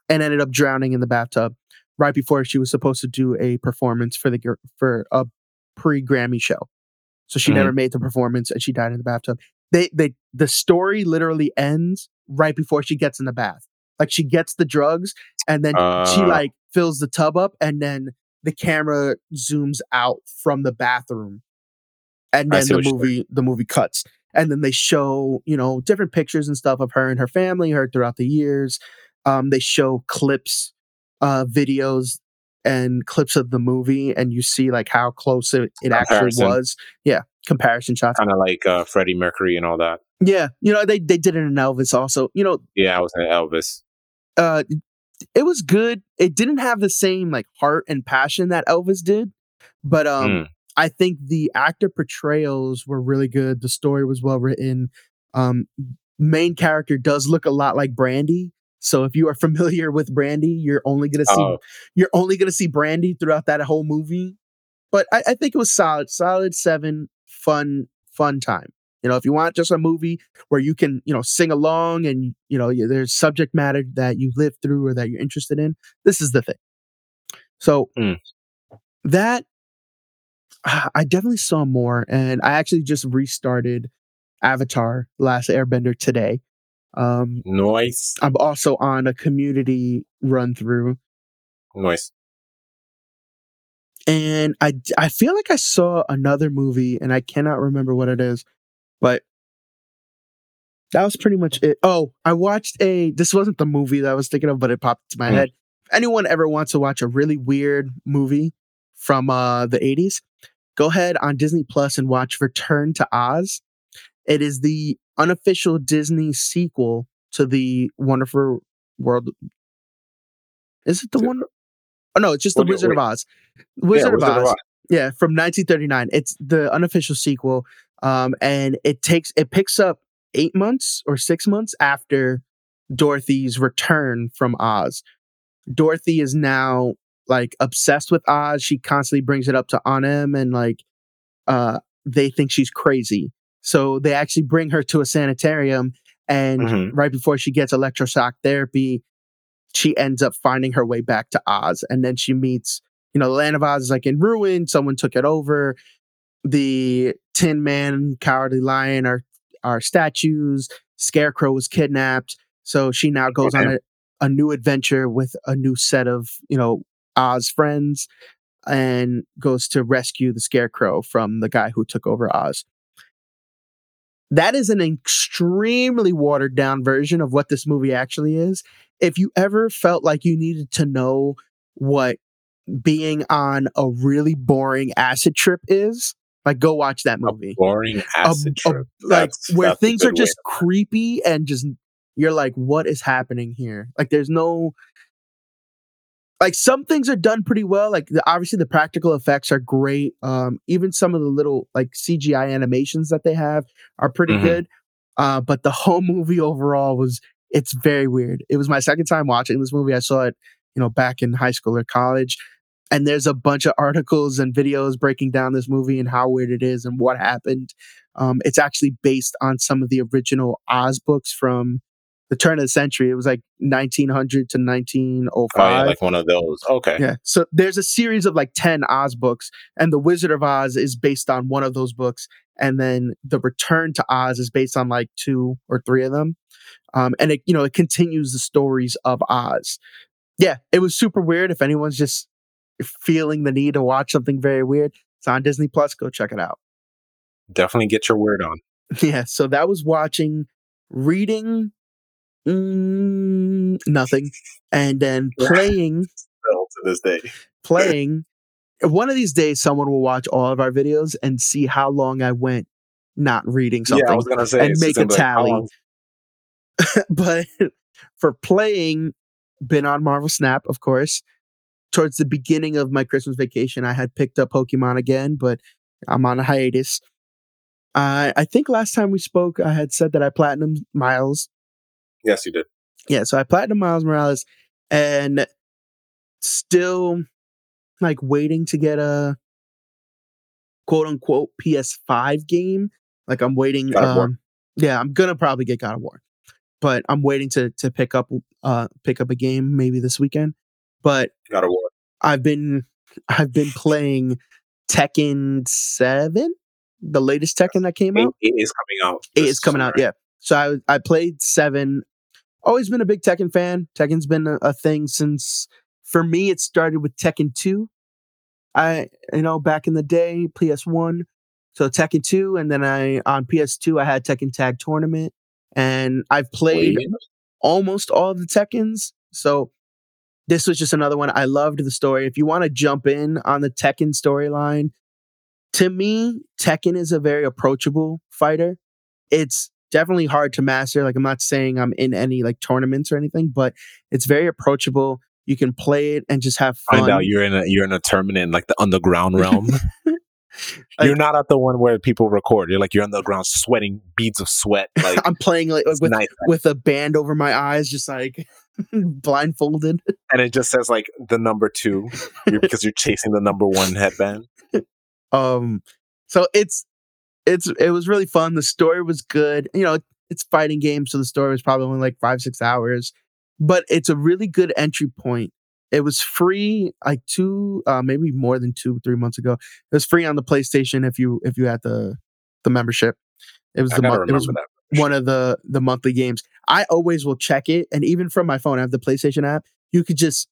Speaker 1: and ended up drowning in the bathtub right before she was supposed to do a performance for the for a pre Grammy show. So she
Speaker 2: Mhm.
Speaker 1: never made the performance and she died in the bathtub. They they the story literally ends right before she gets in the bath. Like she gets the drugs and then she
Speaker 2: Uh.
Speaker 1: like fills the tub up and then the camera zooms out from the bathroom. And then the movie the movie cuts. And then they show, you know, different pictures and stuff of her and her family, her throughout the years. Um, they show clips, uh, videos and clips of the movie, and you see like how close it, it actually was. Yeah, comparison shots.
Speaker 2: kind of like uh, Freddie Mercury and all that.
Speaker 1: Yeah, you know they they did it in Elvis also. You know,
Speaker 2: Yeah, I was in Elvis.
Speaker 1: uh, it was good. It didn't have the same like heart and passion that Elvis did, but um,
Speaker 2: Mm.
Speaker 1: I think the actor portrayals were really good. The story was well written. Um, main character does look a lot like Brandy. So if you are [laughs] familiar with Brandy, you're only gonna see
Speaker 2: Oh,
Speaker 1: you're only gonna see Brandy throughout that whole movie. But I, I think it was solid, solid seven, fun, fun time. You know, if you want just a movie where you can, you know, sing along and you know there's subject matter that you lived through or that you're interested in, this is the thing. So
Speaker 2: Mm.
Speaker 1: that I definitely saw more, and I actually just restarted Avatar: Last Airbender today. Um,
Speaker 2: noise,
Speaker 1: I'm also on a community run through,
Speaker 2: noise.
Speaker 1: and I I feel like I saw another movie, and I cannot remember what it is, but that was pretty much it. Oh, I watched a. This wasn't the movie that I was thinking of, but it popped into my
Speaker 2: Hmm.
Speaker 1: head. If anyone ever wants to watch a really weird movie from uh, the '80s, go ahead on Disney Plus and watch Return to Oz. It is the unofficial Disney sequel to the Wonderful World. Is it the one? Oh no, it's just the
Speaker 2: What do you-
Speaker 1: Wizard of. Oz. Wizard, of, Oz. Yeah, from 1939. It's the unofficial sequel, um, and it takes it picks up eight months or six months after Dorothy's return from Oz. Dorothy is now like obsessed with Oz. She constantly brings it up to Aunt Em, and like uh, they think she's crazy. So they actually bring her to a sanitarium, and
Speaker 2: Mhm.
Speaker 1: right before she gets electroshock therapy, she ends up finding her way back to Oz, and then she meets you know, the land of Oz is like in ruin. Someone took it over. The Tin Man, Cowardly Lion are are statues. Scarecrow was kidnapped, so she now goes on a, a new adventure with a new set of you know Oz friends, and goes to rescue the Scarecrow from the guy who took over Oz. That is an extremely watered down version of what this movie actually is. If you ever felt like you needed to know what being on a really boring acid trip is, like go watch that
Speaker 2: A
Speaker 1: movie.
Speaker 2: boring acid
Speaker 1: A- a- like where things are
Speaker 2: way
Speaker 1: just creepy and just you're like, what is happening here? Like there's no like some things are done pretty well. Like the, obviously the practical effects are great. Um, even some of the little like CGI animations that they have are pretty
Speaker 2: Mhm.
Speaker 1: good. Uh, but the [laughs] whole movie overall was it's very weird. It was my second time watching this movie. I saw it, you know, back in high school or college. And there's a bunch of articles and videos breaking down this movie and how weird it is and what happened. Um, it's actually based on some of the original Oz books from the turn of the century. It was like 1900 to 1905. Oh, yeah,
Speaker 2: like one of those. Okay.
Speaker 1: Yeah. So there's a series of like 10 Oz books, and The Wizard of Oz is based on one of those books. And then The Return to Oz is based on like two or three of them. Um, and it, you know, it continues the stories of Oz. Yeah, it was super weird. If anyone's just feeling the need to watch something very weird, it's on Disney Plus. Go check it out.
Speaker 2: Definitely get your word on. [laughs]
Speaker 1: Yeah. So that was watching, reading, mm, nothing, and then [laughs] playing.
Speaker 2: Still to this day. [laughs]
Speaker 1: playing. One of these days, someone will watch all of our videos and see how long I went not reading something.
Speaker 2: Yeah, I was gonna say
Speaker 1: and make a tally. Like, but for playing, been on Marvel Snap, of course. Towards the beginning of my Christmas vacation, I had picked up Pokemon again, but I'm on a hiatus. Uh, I think last time we spoke, I had said that I platinum Miles.
Speaker 2: Yes, you did.
Speaker 1: Yeah, so I platinum Miles Morales, and still like waiting to get a quote unquote PS5 game. Like I'm waiting. Um, yeah, I'm gonna probably get God of War, but I'm waiting to to pick up uh pick up a game maybe this weekend. But
Speaker 2: God of War.
Speaker 1: I've been I've been playing Tekken Seven, the latest Tekken that came out.
Speaker 2: It is coming out.
Speaker 1: It is coming out. Yeah. So I I played Seven. Always been a big Tekken fan. Tekken's been a, a thing since. For me, it started with Tekken Two. I you know back in the day, PS One. So Tekken 2, and then I on PS2 I had Tekken Tag Tournament, and I've played almost all of the Tekkens. So this was just another one. I loved the story. If you want to jump in on the Tekken storyline, to me, Tekken is a very approachable fighter. It's definitely hard to master. Like I'm not saying I'm in any like tournaments or anything, but it's very approachable. You can play it and just have fun.
Speaker 2: Find out you're in a you're in a tournament in like the underground realm. [laughs] you're not at the one where people record. You're like you're on the ground sweating beads of sweat. Like [laughs]
Speaker 1: I'm playing like with with a band over my eyes, just like [laughs] blindfolded.
Speaker 2: and it just says like the number two because you're chasing the number one headband. [laughs]
Speaker 1: Um, so it's it's it was really fun. The story was good. You know, it's fighting game, so the story was probably only like five six hours, but it's a really good entry point. It was free like two, uh, maybe more than two three months ago. It was free on the PlayStation if you if you had the the membership. It was
Speaker 2: I
Speaker 1: the
Speaker 2: gotta.
Speaker 1: It was one of the the monthly games. I always will check it, and even from my phone, I have the PlayStation app. You could just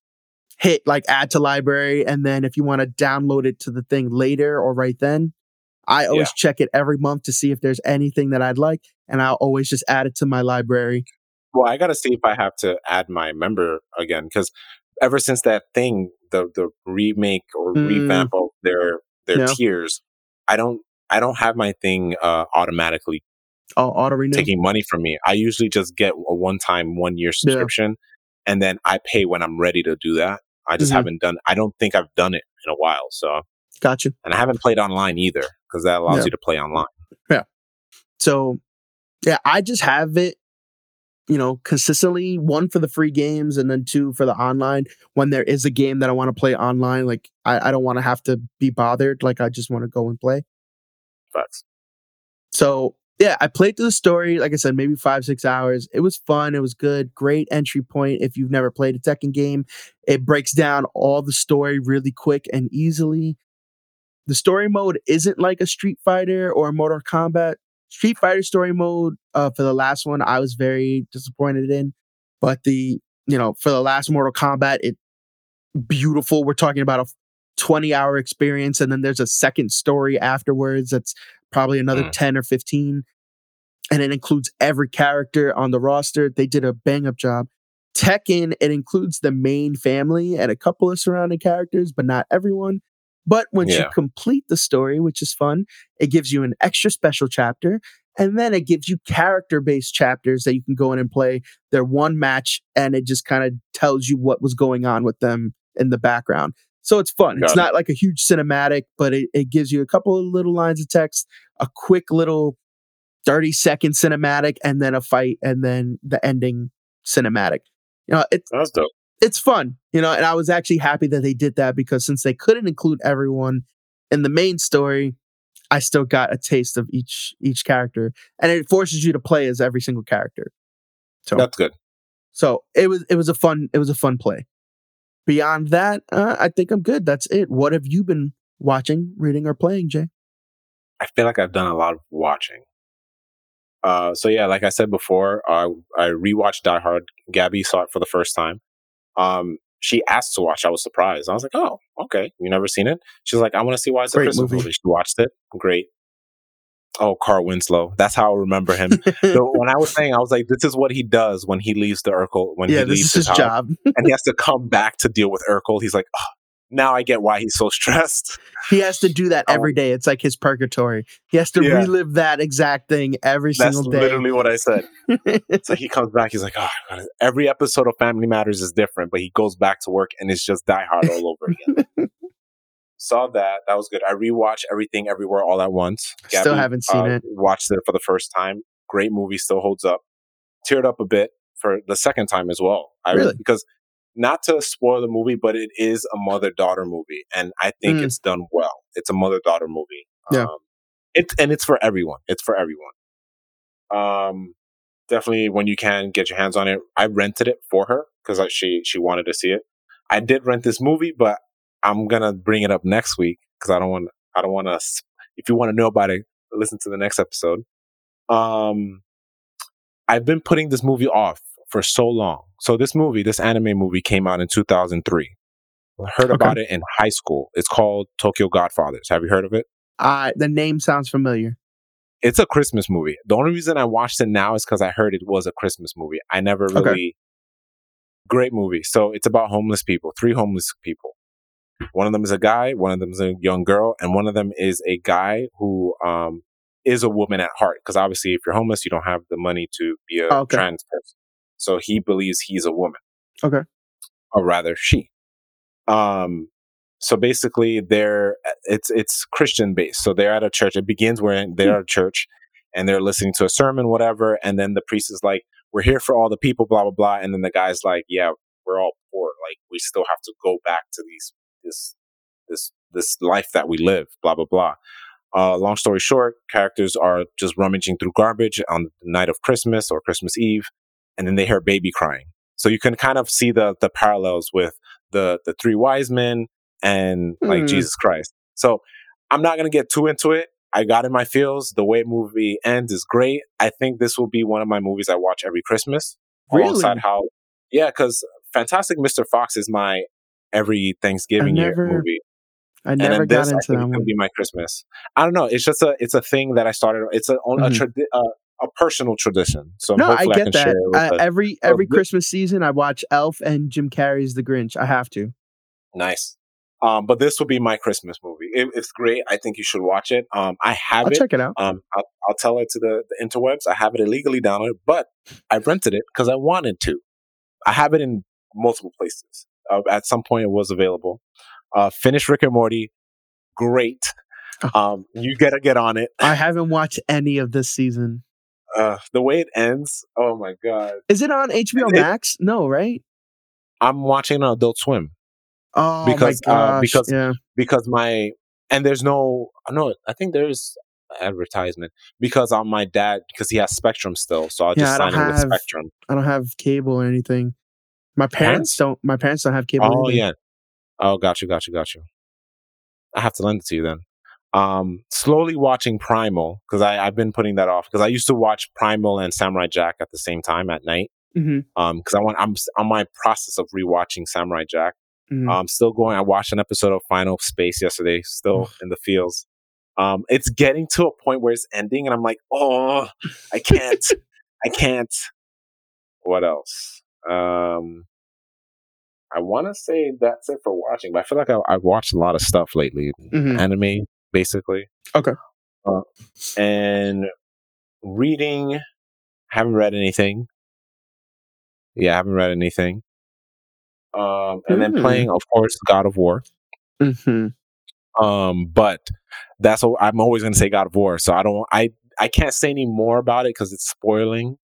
Speaker 1: hit like add to library, and then if you want to download it to the thing later or right then, I always check it every month to see if there's anything that I'd like, and I'll always just add it to my library.
Speaker 2: Well, I got to see if I have to add my member again because ever since that thing, the the remake or
Speaker 1: Mm.
Speaker 2: revamp of their their
Speaker 1: Yeah.
Speaker 2: tiers, I don't I don't have my thing uh, automatically
Speaker 1: Oh, auto renew.
Speaker 2: taking money from me. I usually just get a one time one year subscription, and then I pay when I'm ready to do that. I just
Speaker 1: Mhm.
Speaker 2: haven't done. I don't think I've done it in a while. So,
Speaker 1: Gotcha.
Speaker 2: and I haven't played online either because that allows
Speaker 1: Yeah.
Speaker 2: you to play online. Yeah.
Speaker 1: So, yeah, I just have it, you know, consistently one for the free games and then two for the online. When there is a game that I want to play online, like I, I don't want to have to be bothered. Like I just want to go and play.
Speaker 2: Facts.
Speaker 1: So, yeah, I played through the story, like I said, maybe five, six hours. It was fun. It was good. Great entry point if you've never played a Tekken game. It breaks down all the story really quick and easily. The story mode isn't like a Street Fighter or a Mortal Kombat. Street Fighter story mode uh, for the last one, I was very disappointed in. But the, you know, for the last Mortal Kombat, it beautiful. We're talking about a 20 hour experience, and then there's a second story afterwards that's probably another
Speaker 2: Mm.
Speaker 1: 10 or 15. And it includes every character on the roster. They did a bang up job. Tekken, it includes the main family and a couple of surrounding characters, but not everyone. But once you complete the story, which is fun, it gives you an extra special chapter. And then it gives you character based chapters that you can go in and play their one match. And it just kind of tells you what was going on with them in the background. So it's fun.
Speaker 2: Got
Speaker 1: it's
Speaker 2: it.
Speaker 1: not like a huge cinematic, but it, it gives you a couple of little lines of text, a quick little 30 second cinematic and then a fight and then the ending cinematic. You know, it's
Speaker 2: That's dope.
Speaker 1: it's fun, you know, and I was actually happy that they did that because since they couldn't include everyone in the main story, I still got a taste of each each character, and it forces you to play as every single character. So
Speaker 2: That's good.
Speaker 1: so it was it was a fun it was a fun play. Beyond that, uh, I think I'm good. That's it. What have you been watching, reading, or playing, Jay?
Speaker 2: I feel like I've done a lot of watching. Uh, so yeah, like I said before, uh, I rewatched Die Hard. Gabby saw it for the first time. Um, she asked to watch. I was surprised. I was like, "Oh, okay. You never seen it?" She's like, "I want to see why it's a
Speaker 1: Great
Speaker 2: Christmas
Speaker 1: movie.
Speaker 2: movie." She watched it. Great. Oh, Carl Winslow. That's how I remember him. so [laughs] when I was saying, I was like, "This is what he does when he leaves the Urkel. When
Speaker 1: yeah,
Speaker 2: he
Speaker 1: this
Speaker 2: leaves
Speaker 1: is his
Speaker 2: house,
Speaker 1: job.
Speaker 2: and he has to come back to deal with Urkel." He's like, oh, "Now I get why he's so [laughs] stressed."
Speaker 1: He has to do that every day. It's like his purgatory. He has to
Speaker 2: Yeah.
Speaker 1: relive that exact thing every
Speaker 2: That's
Speaker 1: single day.
Speaker 2: That's literally what I said. [laughs] So he comes back. He's like, oh, God. every episode of Family Matters is different, but he goes back to work and it's just Die Hard all over again. Saw that. That was good. I rewatched Everything Everywhere All at Once.
Speaker 1: Still haven't seen
Speaker 2: uh,
Speaker 1: it.
Speaker 2: Watched it for the first time. Great movie. Still holds up. Teared up a bit for the second time as well. I
Speaker 1: Really?
Speaker 2: because not to spoil the movie, but it is a mother daughter movie, and I think
Speaker 1: Mm.
Speaker 2: it's done well. It's a mother daughter movie.
Speaker 1: Yeah.
Speaker 2: Um, it and it's for everyone. It's for everyone. Um, definitely when you can get your hands on it. I rented it for her because she she wanted to see it. I did rent this movie, but I'm gonna bring it up next week because I don't want I don't want to. If you want to know about it, listen to the next episode. Um, I've been putting this movie off for so long. So this movie, this anime movie, came out in 2003. I heard
Speaker 1: Okay.
Speaker 2: about it in high school. It's called Tokyo Godfathers. Have you heard of it?
Speaker 1: Uh, the name sounds familiar.
Speaker 2: It's a Christmas movie. The only reason I watched it now is because I heard it was a Christmas movie. I never
Speaker 1: Okay.
Speaker 2: really. Great movie. So it's about homeless people, three homeless people. One of them is a guy, one of them is a young girl, and one of them is a guy who um, is a woman at heart. Because obviously, if you're homeless, you don't have the money to be a
Speaker 1: Oh, okay.
Speaker 2: trans person. So he believes he's a woman.
Speaker 1: Okay.
Speaker 2: Or rather, she. Um, so basically, they're it's it's Christian based. So they're at a church. It begins where they're at a church, and they're listening to a sermon, whatever. And then the priest is like, "We're here for all the people," blah blah blah. And then the guy's like, "Yeah, we're all poor. Like we still have to go back to these this this this life that we live." Blah blah blah. Uh, long story short, characters are just rummaging through garbage on the night of Christmas or Christmas Eve, and then they hear baby crying. So you can kind of see the the parallels with the the three wise men and like
Speaker 1: Hmm.
Speaker 2: Jesus Christ. So I'm not gonna get too into it. I got in my feels. The way movie ends is great. I think this will be one of my movies I watch every Christmas.
Speaker 1: Really?
Speaker 2: Alongside how, yeah, because Fantastic Mr. Fox is my every Thanksgiving year
Speaker 1: never
Speaker 2: movie
Speaker 1: I
Speaker 2: and
Speaker 1: never
Speaker 2: then
Speaker 1: got
Speaker 2: this, I
Speaker 1: into
Speaker 2: think
Speaker 1: that
Speaker 2: it's gonna be my Christmas. I don't know. It's just a it's a thing that I started. It's a a,
Speaker 1: Mhm.
Speaker 2: tradi- uh, a personal tradition. So
Speaker 1: No, I
Speaker 2: hopefully I,
Speaker 1: get
Speaker 2: can
Speaker 1: that.
Speaker 2: share it the-
Speaker 1: every
Speaker 2: Oh,
Speaker 1: every. Christmas season, I watch Elf and Jim Carrey's The Grinch. I have to.
Speaker 2: nice. Um, but this will be my Christmas movie. It, it's great. I think you should watch it. Um, I have
Speaker 1: I'll
Speaker 2: it.
Speaker 1: check it out.
Speaker 2: Um, I'll, I'll tell it to the, the interwebs. I have it illegally downloaded, but I rented it because I wanted to. I have it in multiple places. Uh, at some point, it was available. Uh, finish Rick and Morty. Great. [laughs] Um, you gotta get on it.
Speaker 1: I haven't watched any of this season.
Speaker 2: Uh, the way it ends. Oh my god.
Speaker 1: Is it on HBO
Speaker 2: It-
Speaker 1: Max? No, right?
Speaker 2: I'm watching on Adult Swim
Speaker 1: Oh
Speaker 2: Because,
Speaker 1: my
Speaker 2: uh, because-
Speaker 1: yeah,
Speaker 2: because my and there's no no I think there's advertisement because on my dad because he has Spectrum still, so I'll
Speaker 1: Yeah,
Speaker 2: just sign in with Spectrum.
Speaker 1: I don't have cable or anything. My parents don't. My parents don't have cable.
Speaker 2: Oh
Speaker 1: either.
Speaker 2: yeah. Oh, got you, got you, got you. I have to lend it to you then. Um, slowly watching Primal because I I've been putting that off because I used to watch Primal and Samurai Jack at the same time at night.
Speaker 1: Mhm,
Speaker 2: Um, because I want I'm on my process of rewatching Samurai Jack.
Speaker 1: mhm.
Speaker 2: Um, still going. I watched an episode of Final Space yesterday. Still in the fields. Um, it's getting to a point where it's ending, and I'm like, oh, I can't, I can't. What else? Um, I want to say that's it for watching, but I feel like I, I've watched a lot of stuff lately.
Speaker 1: Mhm.
Speaker 2: Anime, basically.
Speaker 1: Okay.
Speaker 2: Uh, and reading, haven't read anything. Yeah, I haven't read anything. Um, and then
Speaker 1: Hmm.
Speaker 2: playing, of course, God of War.
Speaker 1: Mhm.
Speaker 2: Um, but that's what I'm always going to say God of War. So I don't, I, I can't say any more about it because it's spoiling.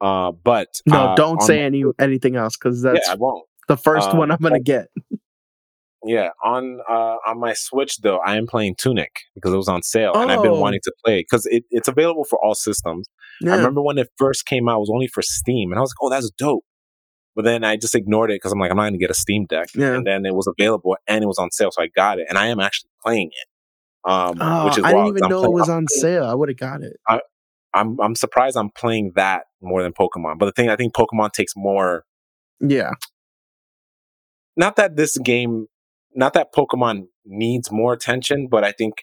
Speaker 2: Uh, but
Speaker 1: No,
Speaker 2: uh,
Speaker 1: don't say
Speaker 2: my-
Speaker 1: any anything else because that's
Speaker 2: yeah, I won't.
Speaker 1: the first
Speaker 2: uh,
Speaker 1: one I'm gonna
Speaker 2: but-
Speaker 1: get.
Speaker 2: Yeah, on uh, on my Switch though, I am playing Tunic because it was on sale, and I've been
Speaker 1: Oh.
Speaker 2: wanting to play because it, it's available for all systems.
Speaker 1: Yeah.
Speaker 2: I remember when it first came out, it was only for Steam, and I was like, "Oh, that's dope." But then I just ignored it because I'm like, I'm not going to get a Steam Deck.
Speaker 1: Yeah.
Speaker 2: And then it was available and it was on sale, so I got it, and I am actually playing it. Um,
Speaker 1: Oh,
Speaker 2: which is
Speaker 1: I didn't even know it was
Speaker 2: I'm
Speaker 1: on sale. I would have got it.
Speaker 2: I'm I'm surprised I'm playing that more than Pokemon. But the thing I think Pokemon takes more.
Speaker 1: Yeah.
Speaker 2: Not that this game, not that Pokemon needs more attention, but I think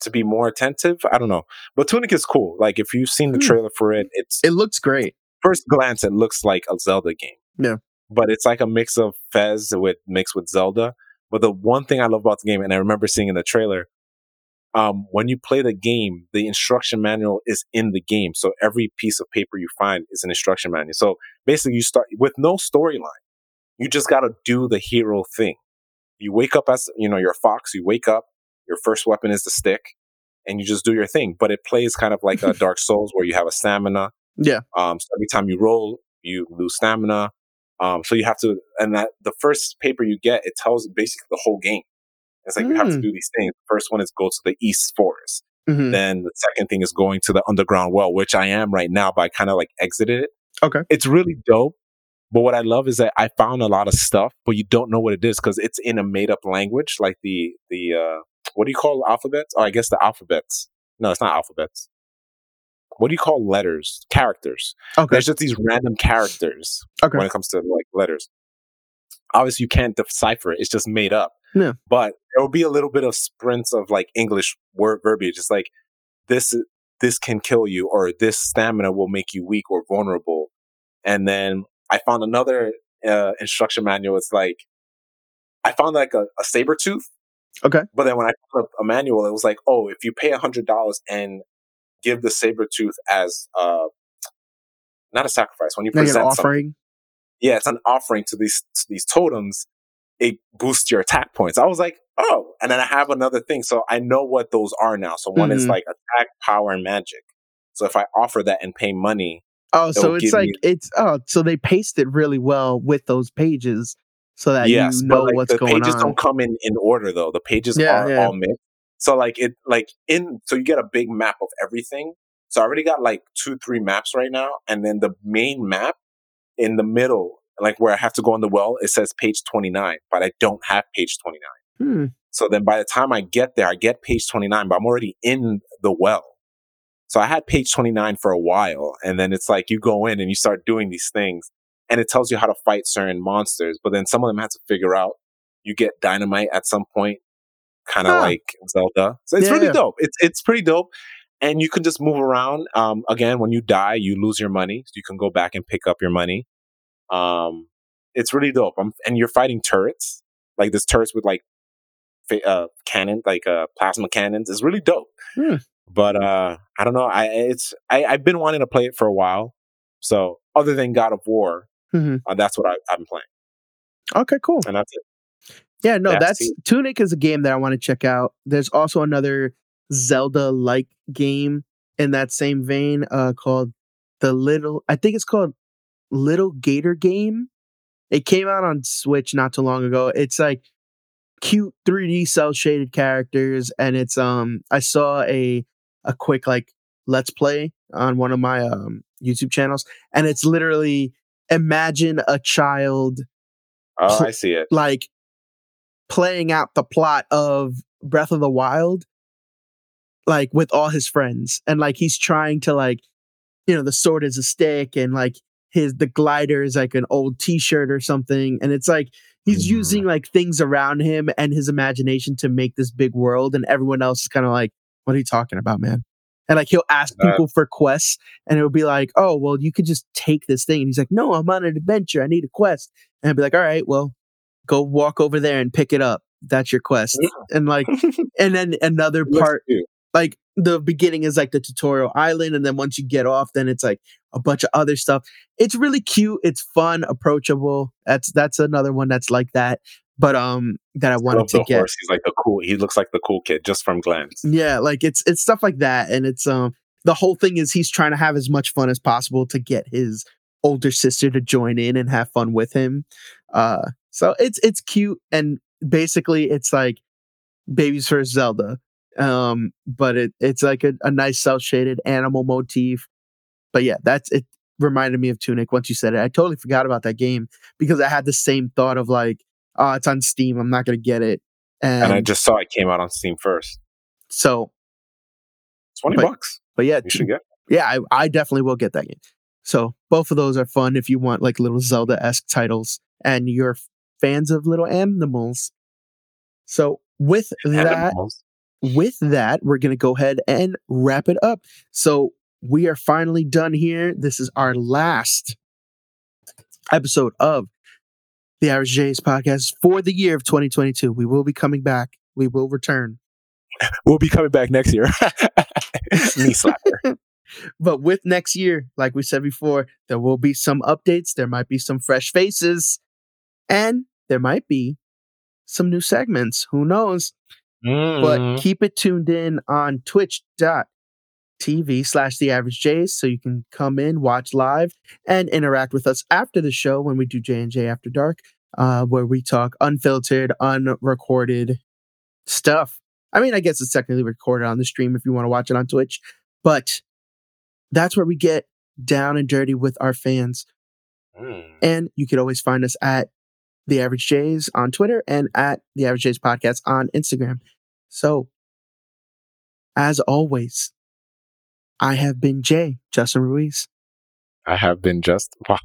Speaker 2: to be more attentive. I don't know. But Tunic is cool. Like if you've seen the
Speaker 1: Hmm.
Speaker 2: trailer for it, it's
Speaker 1: It looks great.
Speaker 2: first glance it looks like a Zelda game.
Speaker 1: Yeah.
Speaker 2: But it's like a mix of Fez with mixed with Zelda. But the one thing I love about the game, and I remember seeing in the trailer, um, when you play the game, the instruction manual is in the game. So every piece of paper you find is an instruction manual. So basically, you start with no storyline. You just got to do the hero thing. You wake up as you know you're a fox. You wake up. Your first weapon is the stick, and you just do your thing. But it plays kind of like a [laughs] Dark Souls, where you have a stamina.
Speaker 1: Yeah.
Speaker 2: Um, so every time you roll, you lose stamina. Um, so you have to, and that the first paper you get, it tells basically the whole game. It's like you have to
Speaker 1: Mm.
Speaker 2: do these things. The first one is go to the East Forest.
Speaker 1: Mhm.
Speaker 2: Then the second thing is going to the underground well, which I am right now, but I kind of like exited it.
Speaker 1: Okay.
Speaker 2: It's really dope. But what I love is that I found a lot of stuff, but you don't know what it is because it's in a made up language, like the the uh, what do you call alphabets? Oh, I guess the alphabets. No, it's not alphabets. What do you call letters? Characters.
Speaker 1: Okay.
Speaker 2: There's just these random characters
Speaker 1: Okay.
Speaker 2: when it comes to like letters. Obviously, you can't decipher it; it's just made up.
Speaker 1: Yeah.
Speaker 2: But there will be a little bit of sprints of like English word verbiage. It's like this this can kill you, or this stamina will make you weak or vulnerable. And then I found another uh, instruction manual. It's like I found like a, a saber tooth.
Speaker 1: Okay.
Speaker 2: But then when I found a, a manual, it was like, oh, if you pay a hundred dollars and give the saber tooth as uh not a sacrifice when you
Speaker 1: Like an
Speaker 2: present something
Speaker 1: offering.
Speaker 2: Yeah, it's an offering to these to these totems. It boosts your attack points. I was like, oh, and then I have another thing, so I know what those are now. So one is
Speaker 1: Mhm.
Speaker 2: like attack, power, and magic. So if I offer that and pay money,
Speaker 1: Oh, so it's like
Speaker 2: you-
Speaker 1: it's oh, so they paste it really well with those pages so that
Speaker 2: yes,
Speaker 1: you know
Speaker 2: like
Speaker 1: what's
Speaker 2: the
Speaker 1: going
Speaker 2: pages
Speaker 1: on.
Speaker 2: don't come in in order though. The pages
Speaker 1: Yeah,
Speaker 2: are
Speaker 1: yeah.
Speaker 2: all mixed. So like it like in so you get a big map of everything. So I already got like two, three maps right now, and then the main map in the middle, like where I have to go on the well, it says page twenty nine, but I don't have page twenty nine.
Speaker 1: Hmm.
Speaker 2: So then by the time I get there, I get page 29, but I'm already in the well. So I had page 29 for a while. And then it's like you go in and you start doing these things and it tells you how to fight certain monsters. But then some of them have to figure out you get dynamite at some point, kind of
Speaker 1: Huh.
Speaker 2: like Zelda. So it's
Speaker 1: Yeah,
Speaker 2: really
Speaker 1: yeah.
Speaker 2: dope. It's, it's pretty dope. And you can just move around. Um, again, when you die, you lose your money. So you can go back and pick up your money. Um, it's really dope. Um and you're fighting turrets, like this turrets with like fa- uh, cannon, like uh, plasma cannons. It's really dope.
Speaker 1: Hmm.
Speaker 2: But uh, I don't know. I it's I, I've been wanting to play it for a while. So other than God of War,
Speaker 1: Mhm.
Speaker 2: uh, that's what I, I've been playing,
Speaker 1: Okay, cool.
Speaker 2: and that's it.
Speaker 1: Yeah, no,
Speaker 2: That's
Speaker 1: that's. Tunic is a game that I want to check out. There's also another Zelda like game in that same vein uh called The Little I think it's called Little Gator Game. It came out on Switch not too long ago. It's like cute 3D cel shaded characters and it's um I saw a a quick like let's play on one of my um YouTube channels and it's literally imagine a child
Speaker 2: Oh,
Speaker 1: Pl-
Speaker 2: I see it.
Speaker 1: like playing out the plot of Breath of the Wild, like with all his friends, and like he's trying to like, you know, the sword is a stick, and like his the glider is like an old T-shirt or something, and it's like he's
Speaker 2: Mhm.
Speaker 1: using like things around him and his imagination to make this big world, and everyone else is kind of like, "What are you talking about, man?" And like he'll ask
Speaker 2: Uh,
Speaker 1: people for quests, and it'll be like, "Oh, well, you could just take this thing," and he's like, "No, I'm on an adventure. I need a quest," and I'd be like, "All right, well." go walk over there and pick it up. That's your quest. And like, and then another [laughs] part. Like the beginning is like the tutorial island. And then once you get off, then it's like a bunch of other stuff. It's really cute. It's fun, approachable. That's, that's another one that's like that. But, um, that I
Speaker 2: I
Speaker 1: wanted
Speaker 2: love
Speaker 1: to get.
Speaker 2: horse. He's like the cool. He looks like the cool kid just from glance.
Speaker 1: Yeah. Like it's, it's stuff like that. And it's, um, the whole thing is he's trying to have as much fun as possible to get his older sister to join in and have fun with him. Uh, so it's it's cute and basically it's like Baby's First Zelda, um, but it it's like a, a nice cel shaded animal motif. But yeah, that's it. Reminded me of Tunic once you said it. I totally forgot about that game because I had the same thought of like, oh, it's on Steam. I'm not gonna get it. And,
Speaker 2: And I just saw it came out on Steam first.
Speaker 1: so,
Speaker 2: Twenty
Speaker 1: But-
Speaker 2: bucks.
Speaker 1: but yeah,
Speaker 2: You should get.
Speaker 1: yeah, I, I definitely will get that game. So both of those are fun if you want like little Zelda esque titles and you're fans of little animals. So with that,
Speaker 2: Animals.
Speaker 1: With that, we're gonna go ahead and wrap it up. So we are finally done here. This is our last episode of the Average J's podcast for the year of 2022. We will be coming back. We will return.
Speaker 2: We'll be coming back next year. [laughs] Knee slapper. [laughs]
Speaker 1: But with next year, like we said before, there will be some updates. There might be some fresh faces, and there might be some new segments. Who knows? But
Speaker 2: Mm.
Speaker 1: keep it tuned in on twitch.tv slash the average J's so you can come in, watch live, and interact with us after the show when we do J and J After Dark, uh, where we talk unfiltered, unrecorded stuff. I mean, I guess it's technically recorded on the stream if you want to watch it on Twitch, but that's where we get down and dirty with our fans.
Speaker 2: Mm.
Speaker 1: And you can always find us at The Average Jays on Twitter and at The Average Jays Podcast on Instagram. So, as always, I have been Jay, Justin Ruiz.
Speaker 2: I have been just. Wow.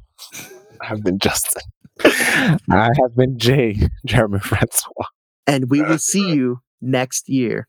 Speaker 2: I have been Justin. [laughs] I have been Jay, Jeremy Francois.
Speaker 1: And we will see you next year.